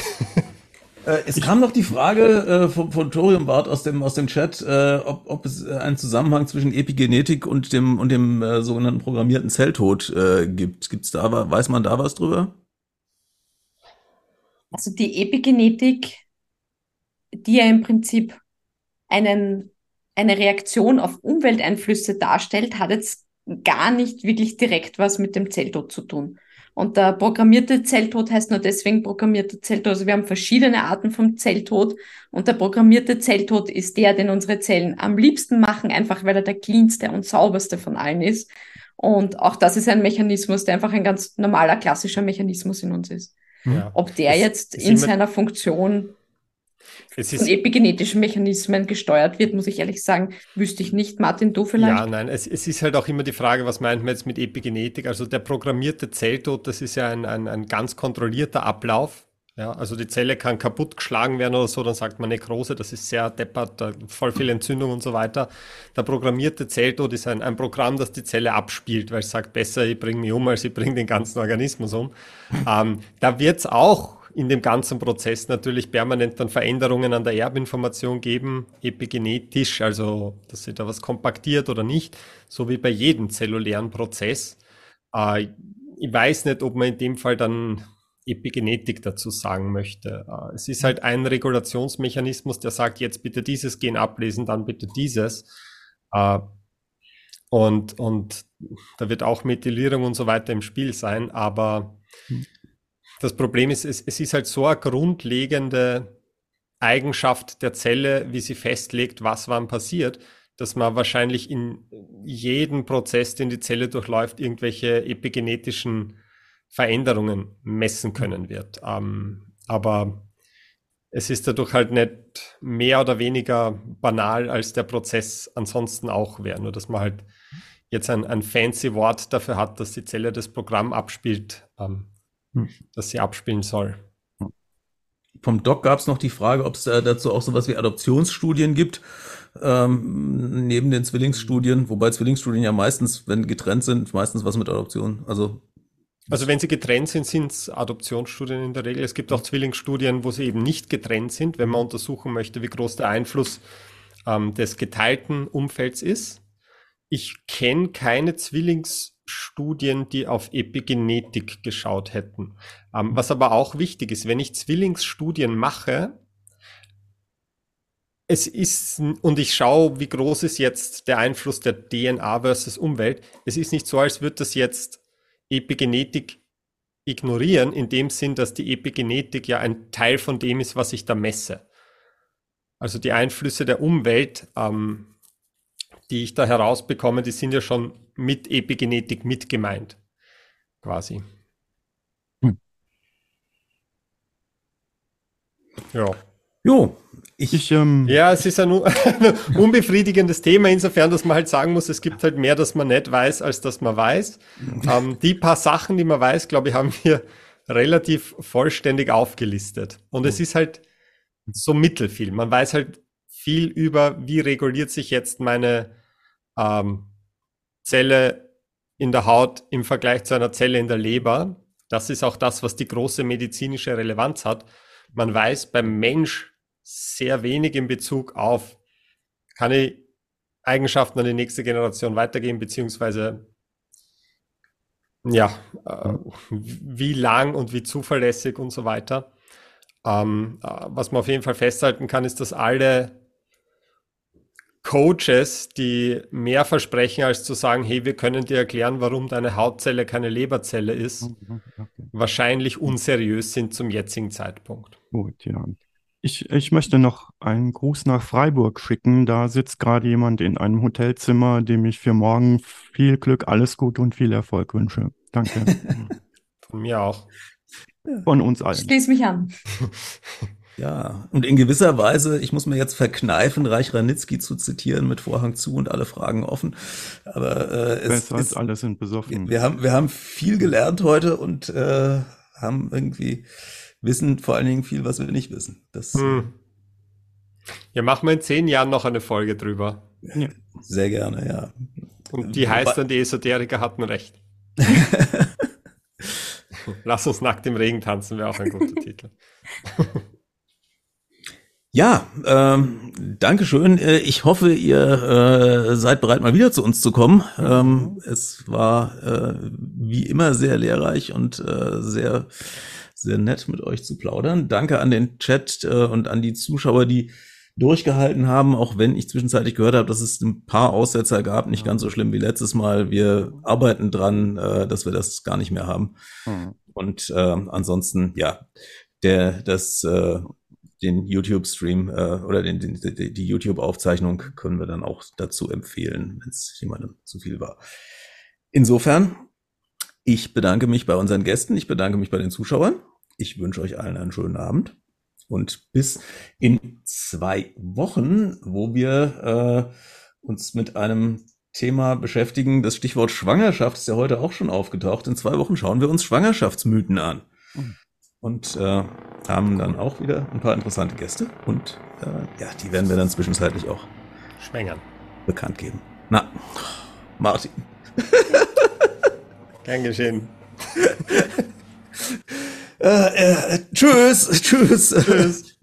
Äh, es kam noch die Frage äh, von, von Toriumbart aus dem, aus dem Chat, äh, ob, ob es einen Zusammenhang zwischen Epigenetik und dem, und dem äh, sogenannten programmierten Zelltod äh, gibt. Gibt's da, weiß man da was drüber? Also die Epigenetik, die ja im Prinzip einen, eine Reaktion auf Umwelteinflüsse darstellt, hat jetzt gar nicht wirklich direkt was mit dem Zelltod zu tun. Und der programmierte Zelltod heißt nur deswegen programmierter Zelltod. Also wir haben verschiedene Arten vom Zelltod und der programmierte Zelltod ist der, den unsere Zellen am liebsten machen, einfach weil er der cleanste und sauberste von allen ist. Und auch das ist ein Mechanismus, der einfach ein ganz normaler, klassischer Mechanismus in uns ist. Ja. Ob der jetzt in seiner Funktion es von epigenetischen Mechanismen gesteuert wird, muss ich ehrlich sagen, wüsste ich nicht. Martin, du vielleicht? Ja, nein, es, es, ist halt auch immer die Frage, was meint man jetzt mit Epigenetik? Also der programmierte Zelltod, das ist ja ein, ein, ein ganz kontrollierter Ablauf. Ja, also die Zelle kann kaputtgeschlagen werden oder so, dann sagt man Nekrose, das ist sehr deppert, voll viel Entzündung und so weiter. Der programmierte Zelltod ist ein, ein Programm, das die Zelle abspielt, weil es sagt, besser ich bringe mich um, als ich bringe den ganzen Organismus um. ähm, da wird es auch in dem ganzen Prozess natürlich permanent dann Veränderungen an der Erbinformation geben, epigenetisch, also dass sich da was kompaktiert oder nicht, so wie bei jedem zellulären Prozess. Äh, ich weiß nicht, ob man in dem Fall dann Epigenetik dazu sagen möchte. Äh, es ist halt ein Regulationsmechanismus, der sagt, jetzt bitte dieses Gen ablesen, dann bitte dieses. Äh, und, und da wird auch Methylierung und so weiter im Spiel sein, aber hm. Das Problem ist, es, es ist halt so eine grundlegende Eigenschaft der Zelle, wie sie festlegt, was wann passiert, dass man wahrscheinlich in jedem Prozess, den die Zelle durchläuft, irgendwelche epigenetischen Veränderungen messen können wird. Ähm, aber es ist dadurch halt nicht mehr oder weniger banal, als der Prozess ansonsten auch wäre. Nur dass man halt jetzt ein, ein fancy Wort dafür hat, dass die Zelle das Programm abspielt, ähm, hm. das sie abspielen soll. Vom Doc gab es noch die Frage, ob es äh, dazu auch sowas wie Adoptionsstudien gibt, ähm, neben den Zwillingsstudien, wobei Zwillingsstudien ja meistens, wenn getrennt sind, meistens was mit Adoption. Also also wenn sie getrennt sind, sind es Adoptionsstudien in der Regel. Es gibt auch Zwillingsstudien, wo sie eben nicht getrennt sind, wenn man untersuchen möchte, wie groß der Einfluss ähm, des geteilten Umfelds ist. Ich kenne keine Zwillings Studien, die auf Epigenetik geschaut hätten. Ähm, was aber auch wichtig ist, wenn ich Zwillingsstudien mache, es ist, und ich schaue, wie groß ist jetzt der Einfluss der DNA versus Umwelt. Es ist nicht so, als würde das jetzt Epigenetik ignorieren, in dem Sinn, dass die Epigenetik ja ein Teil von dem ist, was ich da messe. Also die Einflüsse der Umwelt ähm, die ich da herausbekomme, die sind ja schon mit Epigenetik mit gemeint. Quasi. Hm. Ja. Jo, ich, ich ähm, ja, es ist ein unbefriedigendes Thema, insofern, dass man halt sagen muss, es gibt halt mehr, dass man nicht weiß, als dass man weiß. ähm, die paar Sachen, die man weiß, glaube ich, haben wir relativ vollständig aufgelistet. Und es ist halt so mittelfiel. Man weiß halt viel über, wie reguliert sich jetzt meine ähm, Zelle in der Haut im Vergleich zu einer Zelle in der Leber. Das ist auch das, was die große medizinische Relevanz hat. Man weiß beim Mensch sehr wenig in Bezug auf, kann ich Eigenschaften an die nächste Generation weitergeben, beziehungsweise ja, äh, wie lang und wie zuverlässig und so weiter. Ähm, äh, was man auf jeden Fall festhalten kann, ist, dass alle Coaches, die mehr versprechen, als zu sagen, hey, wir können dir erklären, warum deine Hautzelle keine Leberzelle ist, okay. wahrscheinlich unseriös sind zum jetzigen Zeitpunkt. Gut, ja. Ich, ich möchte noch einen Gruß nach Freiburg schicken. Da sitzt gerade jemand in einem Hotelzimmer, dem ich für morgen viel Glück, alles gut und viel Erfolg wünsche. Danke. Von mir auch. Von uns allen. Schließ mich an. Ja, und in gewisser Weise, ich muss mir jetzt verkneifen, Reich Ranitzky zu zitieren mit Vorhang zu und alle Fragen offen. Aber äh, es Besser ist, alle sind besoffen. Wir, wir, haben, wir haben viel gelernt heute und äh, haben irgendwie wissen vor allen Dingen viel, was wir nicht wissen. Das, hm. Ja, machen wir in zehn Jahren noch eine Folge drüber. Ja. Sehr gerne, ja. Und die heißt dann, die Esoteriker hatten recht. Lass uns nackt im Regen tanzen, wäre auch ein guter Titel. Ja, ähm, Dankeschön. Äh, ich hoffe, ihr äh, seid bereit, mal wieder zu uns zu kommen. Ähm, es war äh, wie immer sehr lehrreich und äh, sehr, sehr nett mit euch zu plaudern. Danke an den Chat äh, und an die Zuschauer, die durchgehalten haben, auch wenn ich zwischenzeitlich gehört habe, dass es ein paar Aussetzer gab. Nicht ganz so schlimm wie letztes Mal. Wir arbeiten dran, äh, dass wir das gar nicht mehr haben. Mhm. Und äh, ansonsten, ja, der, das äh, den YouTube-Stream äh, oder den, den, die, die YouTube-Aufzeichnung können wir dann auch dazu empfehlen, wenn es jemandem zu viel war. Insofern, ich bedanke mich bei unseren Gästen, ich bedanke mich bei den Zuschauern. Ich wünsche euch allen einen schönen Abend und bis in zwei Wochen, wo wir äh, uns mit einem Thema beschäftigen. Das Stichwort Schwangerschaft ist ja heute auch schon aufgetaucht. In zwei Wochen schauen wir uns Schwangerschaftsmythen an. Mhm und äh, haben dann auch wieder ein paar interessante Gäste und äh, ja, die werden wir dann zwischenzeitlich auch schwängern bekannt geben. Na, Martin. Gern geschehen. äh, äh, tschüss, tschüss. Tschüss.